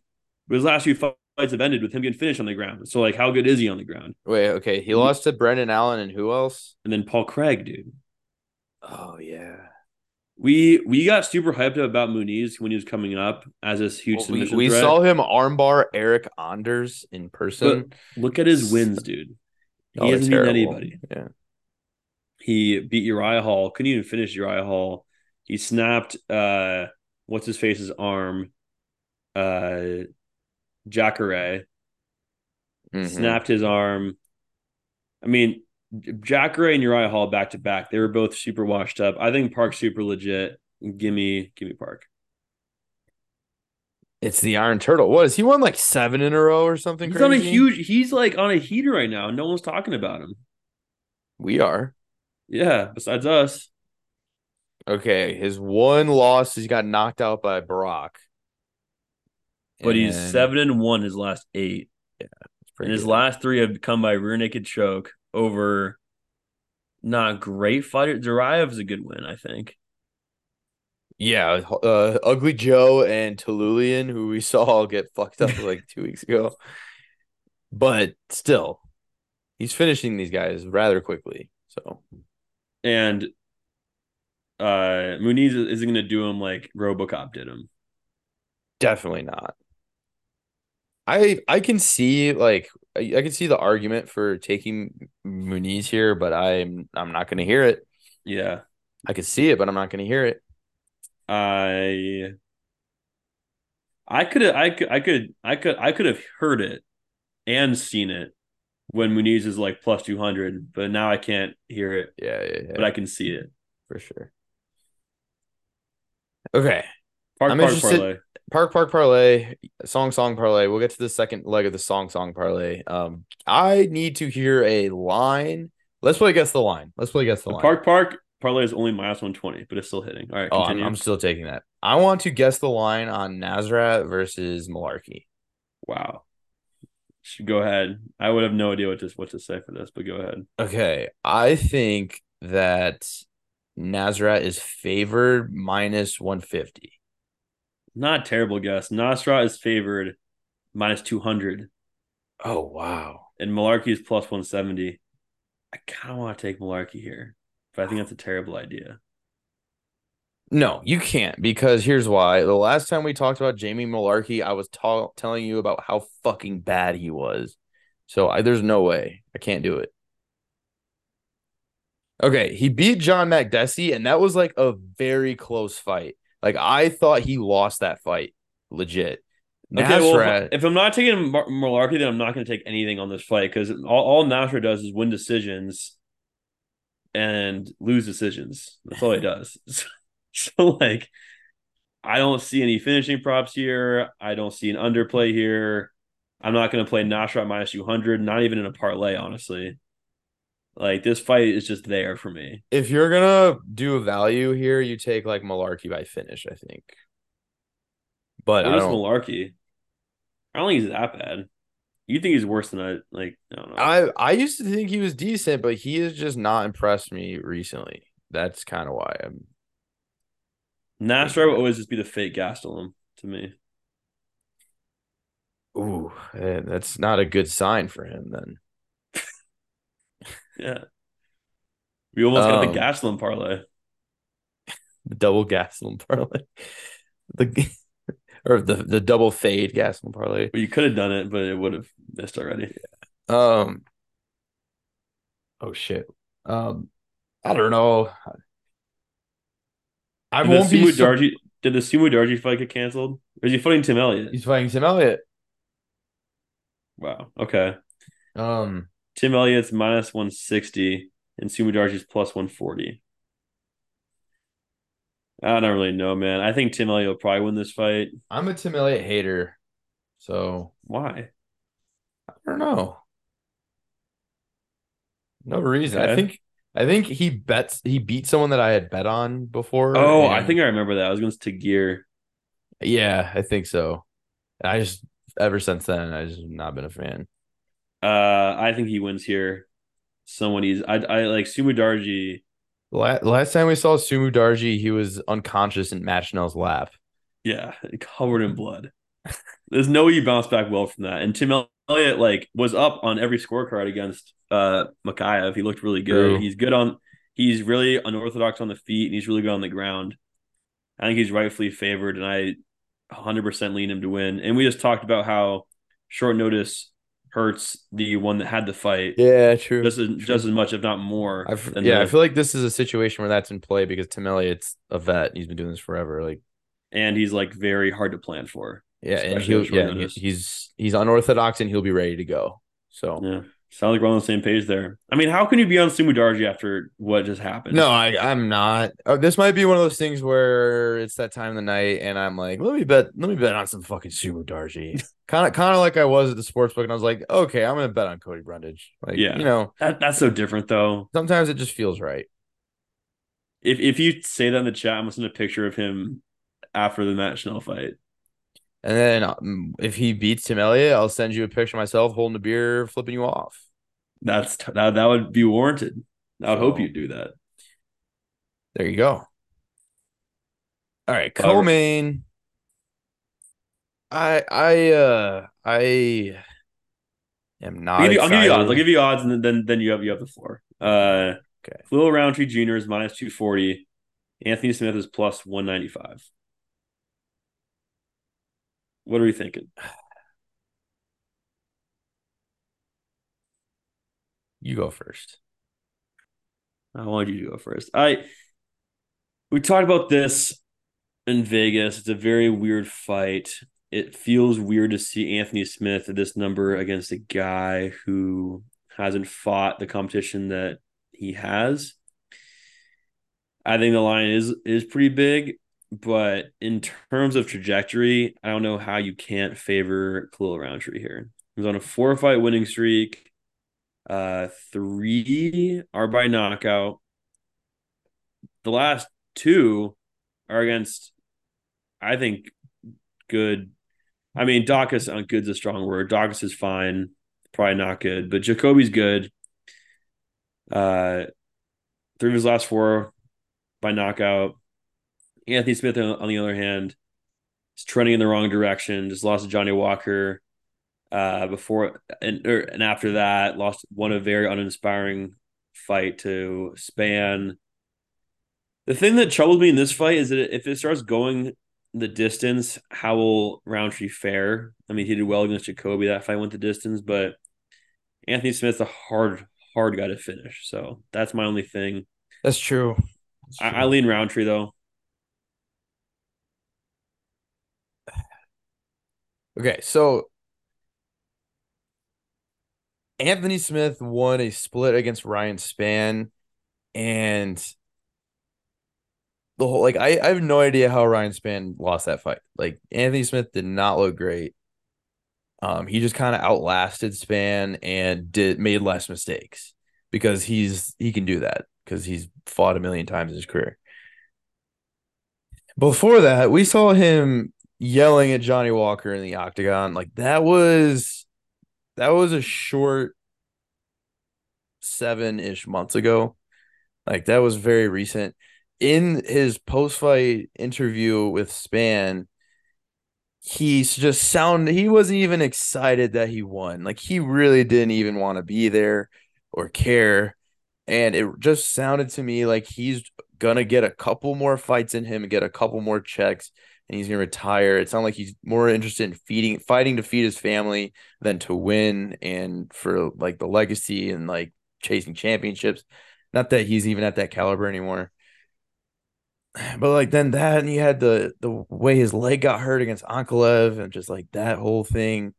but his last few fights have ended with him getting finished on the ground. So like, how good is he on the ground? Wait, okay. He lost to Brendan Allen and who else? And then Paul Craig, dude. Oh yeah. We we got super hyped about Muniz when he was coming up as this huge Well, we submission we threat. saw him armbar Eric Anders in person. Look at his wins, dude. He Oh, hasn't beaten anybody. Yeah. He beat Uriah Hall. Couldn't even finish Uriah Hall. He snapped uh what's his face's arm. Uh Jacare Mhm. snapped his arm. I mean, Jacare and Uriah Hall back to back. They were both super washed up. I think Park's super legit. Give me give me Park. It's the Iron Turtle. What is he won like seven in a row or something? He's crazy? on a huge he's like on a heater right now. No one's talking about him. We are. Yeah, besides us. Okay, his one loss, he got knocked out by Brock. But he's seven and one his last eight. it's And his good. last three have come by rear naked choke over not great fighter. Duraev a good win, I think. Yeah, uh, Ugly Joe and Tiuliulin, who we (laughs) saw all get fucked up like two weeks ago. But still, he's finishing these guys rather quickly. So, and uh Muniz isn't going to do him like RoboCop did him. definitely not. I I can see like I, I can see the argument for taking Muniz here, but I'm I'm not going to hear it. Yeah, I could see it, but I'm not going to hear it. I I could I could I could I could I could have heard it and seen it when Muniz is like plus two hundred, but now I can't hear it, Yeah, yeah, yeah, but I can see it. for sure. Okay, Park I'm Park interested- parlay. Park Park Parlay, Song Song Parlay. We'll get to the second leg of the Song Song Parlay. Um, I need to hear a line. Let's play guess the line. Let's play guess the The line. Park Park parlay is only minus one twenty, but it's still hitting. All right, oh, I'm. I'm still taking that. I want to guess the line on Nasrat versus Mullarkey. wow. Should go ahead. I would have no idea what to what to say for this, but go ahead. Okay, I think that Nasrat is favored minus 150. Not a terrible guess. Nasra is favored 200. Oh, wow. and Mullarkey is plus one seventy. I kind of want to take Mullarkey here, but I think that's a terrible idea. No, you can't because here's why. The last time we talked about Jamie Mullarkey, I was ta- telling you about how fucking bad he was. So I, there's no way I can't do it. Okay, he beat John Makdessi, and that was like a very close fight. Like I thought he lost that fight, legit. Okay, well, if, if I'm not taking Mar- Mullarkey, then I'm not going to take anything on this fight because all, all Nasra does is win decisions and lose decisions. That's all he does. (laughs) so, like, I don't see any finishing props here. I don't see an underplay here. I'm not going to play Nasra at minus 200, not even in a parlay, honestly. Like, this fight is just there for me. if you're gonna do a value here, you take like Mullarkey by finish, I think. But I What is don't. Mullarkey? I don't think he's that bad. You think he's worse than I like? I don't know. I I used to think he was decent, but he has just not impressed me recently. That's kind of why I'm. Nasra will always just be the fake Gastelum to me. Ooh, that's not a good sign for him. Then Yeah. We almost got Um, the Gastelum parlay. the double Gastelum parlay, the or the the double fade Gastelum parlay. But you could have done it, but it would have missed already. Um. Oh shit. Um, I don't know. I Did won't be. Darji did the Sumu Darji fight get canceled? Or is he fighting Tim Elliott? He's fighting Tim Elliott. Wow. Okay. Um. Tim Elliott's minus 160 and Sumu Darji's plus 140. I don't really know, man. I think Tim Elliott will probably win this fight. I'm a Tim Elliott hater, so Why? I don't know. No reason. I think I think he bets he beat someone that I had bet on before. Oh, I think I remember that. I was going to Gear. yeah, I think so. I just ever since then I just not been a fan. Uh, I think he wins here. Someone he's I I like Sumu Darji. La- last time we saw Sumu Darji, he was unconscious in Matt Schnell's lap. Yeah, covered in blood. There's no way you bounce back well from that. And Tim Elliott like was up on every scorecard against uh Mokaev. He looked really good. True. He's good on he's really unorthodox on the feet and he's really good on the ground. I think he's rightfully favored and I 100% lean him to win. And we just talked about how short notice hurts the one that had the fight Yeah, true. just as, just as much if not more. I f- than yeah, the- I feel like this is a situation where that's in play because Tim Elliott's a vet. He's been doing this forever. Like, and he's like very hard to plan for. yeah, and he'll yeah, notice. he's he's unorthodox and he'll be ready to go. So Yeah. Sounds like we're on the same page there. I mean, how can you be on Sumu Darji after what just happened? no, I I'm not. Uh, this might be one of those things where it's that time of the night, and I'm like, let me bet, let me bet on some fucking Sumo Darji. Kind of, kind of like I was at the sports book, and I was like, okay, I'm gonna bet on Cody Brundage. Like, Yeah. you know, That, that's so different though. sometimes it just feels right. If if you say that in the chat, I'm gonna send a picture of him after the Matt Schnell fight. And then um, if he beats Tim Elliott, I'll send you a picture of myself holding a beer, flipping you off. That's that that would be warranted. I would so, hope you do that. There you go. All right, co-main. I I uh I am not. I'll give, you, I'll give you, odds. I'll give you odds, and then then you have you have the floor. Uh, okay. Khalil Rountree Jr. is minus two forty. Anthony Smith is plus one ninety five. What are we thinking? You go first. I want you to go first. I we talked about this in Vegas. It's a very weird fight. It feels weird to see Anthony Smith at this number against a guy who hasn't fought the competition that he has. I think the line is is pretty big, but in terms of trajectory, I don't know how you can't favor Khalil Rountree here. He's on a four fight winning streak. Uh, three are by knockout. The last two are against, I think, good. I mean, Daukaus on uh, good's a strong word. Daukaus is fine, probably not good, but Jacoby's good. Uh, three of his last four by knockout. Anthony Smith, on the other hand, is trending in the wrong direction. Just lost to Johnny Walker uh, before and or, and after that, lost won a very uninspiring fight to Spann. The thing that troubles me in this fight is that if it starts going the distance, how will Rountree fare? I mean, he did well against Jacoby. That fight went the distance, but Anthony Smith's a hard, hard guy to finish. So that's my only thing. That's true. That's true. I, I lean Rountree though. Okay, so Anthony Smith won a split against Ryan Spann, and the whole like I, I have no idea how Ryan Spann lost that fight. Like Anthony Smith did not look great. Um, he just kind of outlasted Spann and did made less mistakes because he's he can do that because he's fought a million times in his career. Before that, we saw him yelling at Johnny Walker in the octagon. Like that was that was a short seven ish months ago. Like that was very recent. In his post fight interview with Spann, he's just sound he wasn't even excited that he won. Like he really didn't even want to be there or care. And it just sounded to me like he's gonna get a couple more fights in him and get a couple more checks and he's gonna retire. It sounds like he's more interested in feeding, fighting to feed his family than to win and for like the legacy and like chasing championships. Not that he's even at that caliber anymore. (sighs) But like then that and he had the the way his leg got hurt against Ankalaev and just like that whole thing.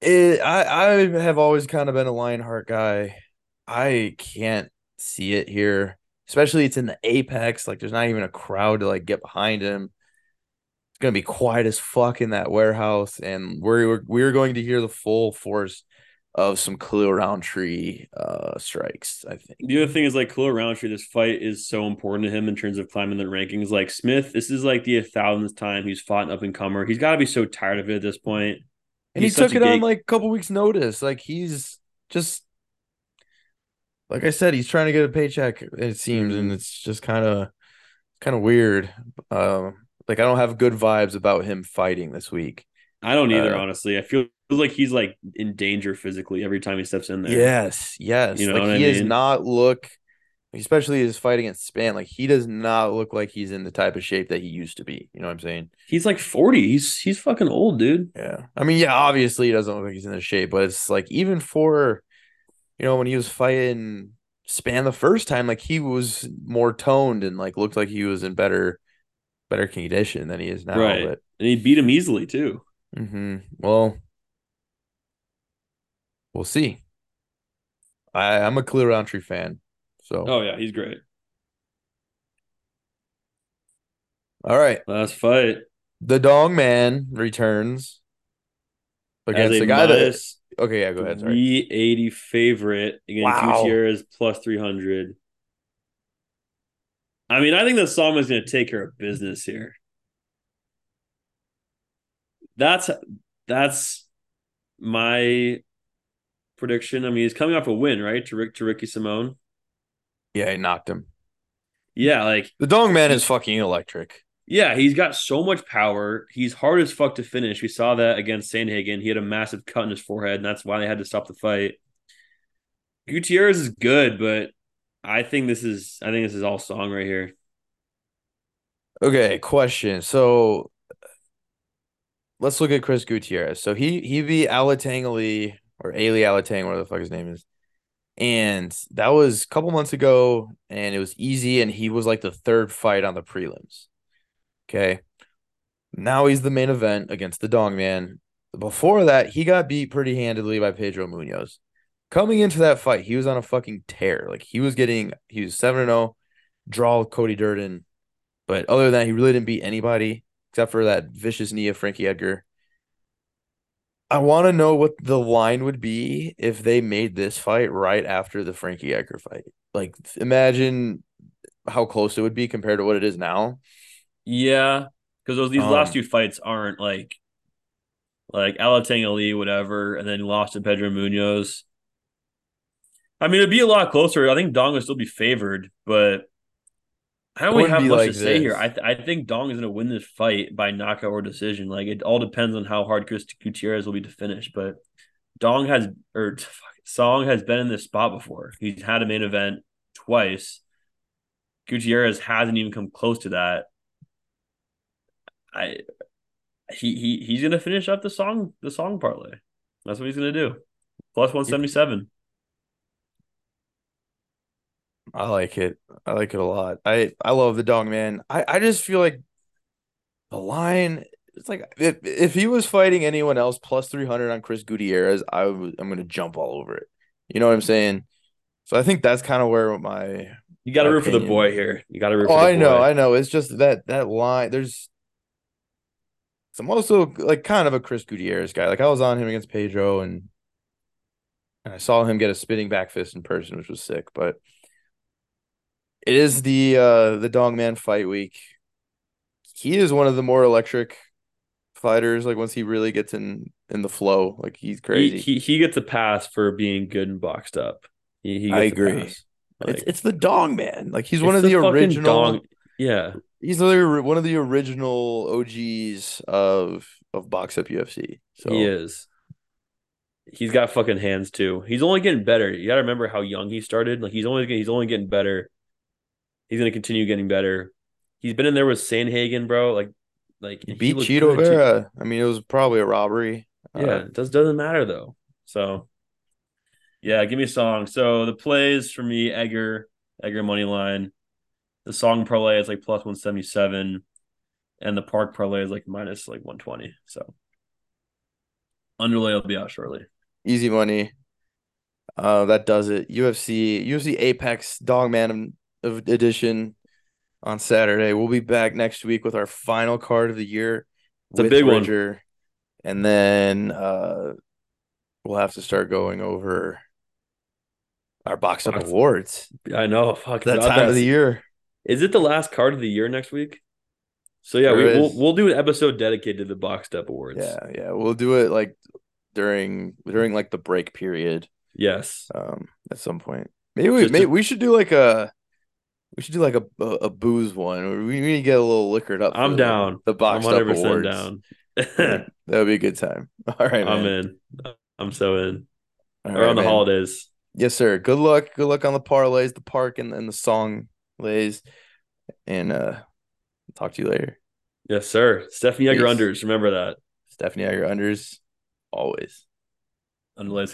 It, I I have always kind of been a Lionheart guy. I can't see it here especially it's in the apex. Like there's not even a crowd to like get behind him. It's gonna be quiet as fuck in that warehouse, and we're we're going to hear the full force of some Khalil Rountree uh strikes. I think the other thing is like Khalil Rountree. This fight is so important to him in terms of climbing the rankings. Like Smith, this is like the thousandth time he's fought an up and comer. He's got to be so tired of it at this point. And he's he took it on like a couple weeks' notice. Like he's just like I said, he's trying to get a paycheck. It seems, and mm-hmm. it's just kind of kind of weird. Um, like I don't have good vibes about him fighting this week. I don't either, uh, honestly. I feel like he's like in danger physically every time he steps in there. Yes, yes. You know, like he I mean? does not look, especially his fight against Spann. Like he does not look like he's in the type of shape that he used to be. You know what I'm saying? He's like 40. He's he's fucking old, dude. Yeah. I mean, yeah. Obviously, he doesn't look like he's in the shape, but it's like even for you know, when he was fighting Spann the first time, like he was more toned and like looked like he was in better better condition than he is now. Right. But, and he beat him easily too. Mm-hmm. Well, we'll see. I, I'm a Khalil Rountree fan. So Oh yeah, he's great. All right. Last fight. The Dong Man returns against a guy that Okay, yeah, go ahead. Sorry. 380 favorite against wow. Gutierrez plus 300. I mean, I think the Sama is going to take care of business here. That's that's my prediction. I mean, he's coming off a win, right? To Rick to Ricky Simone. Yeah, he knocked him. Yeah, like The Dong Man is fucking electric. Yeah, he's got so much power. He's hard as fuck to finish. We saw that against Sandhagen. He had a massive cut in his forehead, and that's why they had to stop the fight. Gutierrez is good, but I think this is I think this is all song right here. Okay, question. So let's look at Chris Gutierrez. So he he beat Alatang Ali or Ali Alatang, whatever the fuck his name is. And that was a couple months ago, and it was easy, and he was like the third fight on the prelims. Okay. Now he's the main event against the Dong Man. Before that, he got beat pretty handedly by Pedro Munhoz. Coming into that fight, he was on a fucking tear. Like he was getting, he was 7 0, draw with Cody Durden. But other than that, he really didn't beat anybody except for that vicious knee of Frankie Edgar. I want to know what the line would be if they made this fight right after the Frankie Edgar fight. Like, imagine how close it would be compared to what it is now. Yeah, because those these Um, last two fights aren't like like Alatang Ali, whatever, and then lost to Pedro Munhoz. I mean, it'd be a lot closer. I think Dong would still be favored, but I don't really have much like to say here. I th- I think Dong is going to win this fight by knockout or decision. Like it all depends on how hard Chris Gutierrez will be to finish. But Dong has or fuck, Song has been in this spot before. He's had a main event twice. Gutierrez hasn't even come close to that. I he he he's gonna finish up the song the song parlay. That's what he's gonna do. Plus one seventy seven. I like it. I like it a lot. I I love the dog man. I I just feel like the line. It's like if if he was fighting anyone else plus three hundred on Chris Gutierrez, I I am gonna jump all over it. You know what I'm saying? So I think that's kind of where my. You got to root for the boy here. You got to root Oh, for the I know. I know. It's just that that line. There's. I'm also like kind of a Chris Gutierrez guy. Like I was on him against Pedro, and and I saw him get a spinning back fist in person, which was sick. But it is the uh the Dong Man fight week. He is one of the more electric fighters. Like once he really gets in in the flow, like he's crazy. He, he he gets a pass for being good and boxed up. He, he gets I agree. Like, it's it's the Dong Man. Like he's one of the, fucking original. dong- Yeah, He's literally one of the original OGs of of box up UFC. So he is. He's got fucking hands too. He's only getting better. You got to remember how young he started. Like he's only he's only getting better. He's gonna continue getting better. He's been in there with Sandhagen, bro. Like, like he beat Chito. Vera. I mean, it was probably a robbery. Yeah, Uh, it does doesn't matter though. So yeah, give me a song. So the plays for me, Edgar, Edgar money line. The song parlay is like plus one seventy seven, and the park parlay is like minus like one twenty. So underlay will be out shortly. easy money. Uh, that does it. UFC UFC Apex Dogman of edition on Saturday. We'll be back next week with our final card of the year. It's a big one. Bridger. And then uh, we'll have to start going over our box up Box- awards. I know. Fuck That time of the year. Is it the last card of the year next week? So yeah, we, we'll we'll do an episode dedicated to the boxed up awards. Yeah, yeah. We'll do it like during during like the break period. Yes. um at some point. Maybe we Just maybe to- we should do like a we should do like a a, a booze one. We need to get a little liquored up. I'm the- down. The I'm boxed 100% awards. down. That would be a good time. (laughs) All right, I'm man. in. I'm so in. All Around right, the man. holidays. Yes, sir. Good luck. Good luck on the parlays, the park, and, and the song lays. And uh talk to you later. Yes, sir. Stephanie Egger unders. Remember that. Stephanie Egger unders always. Underlays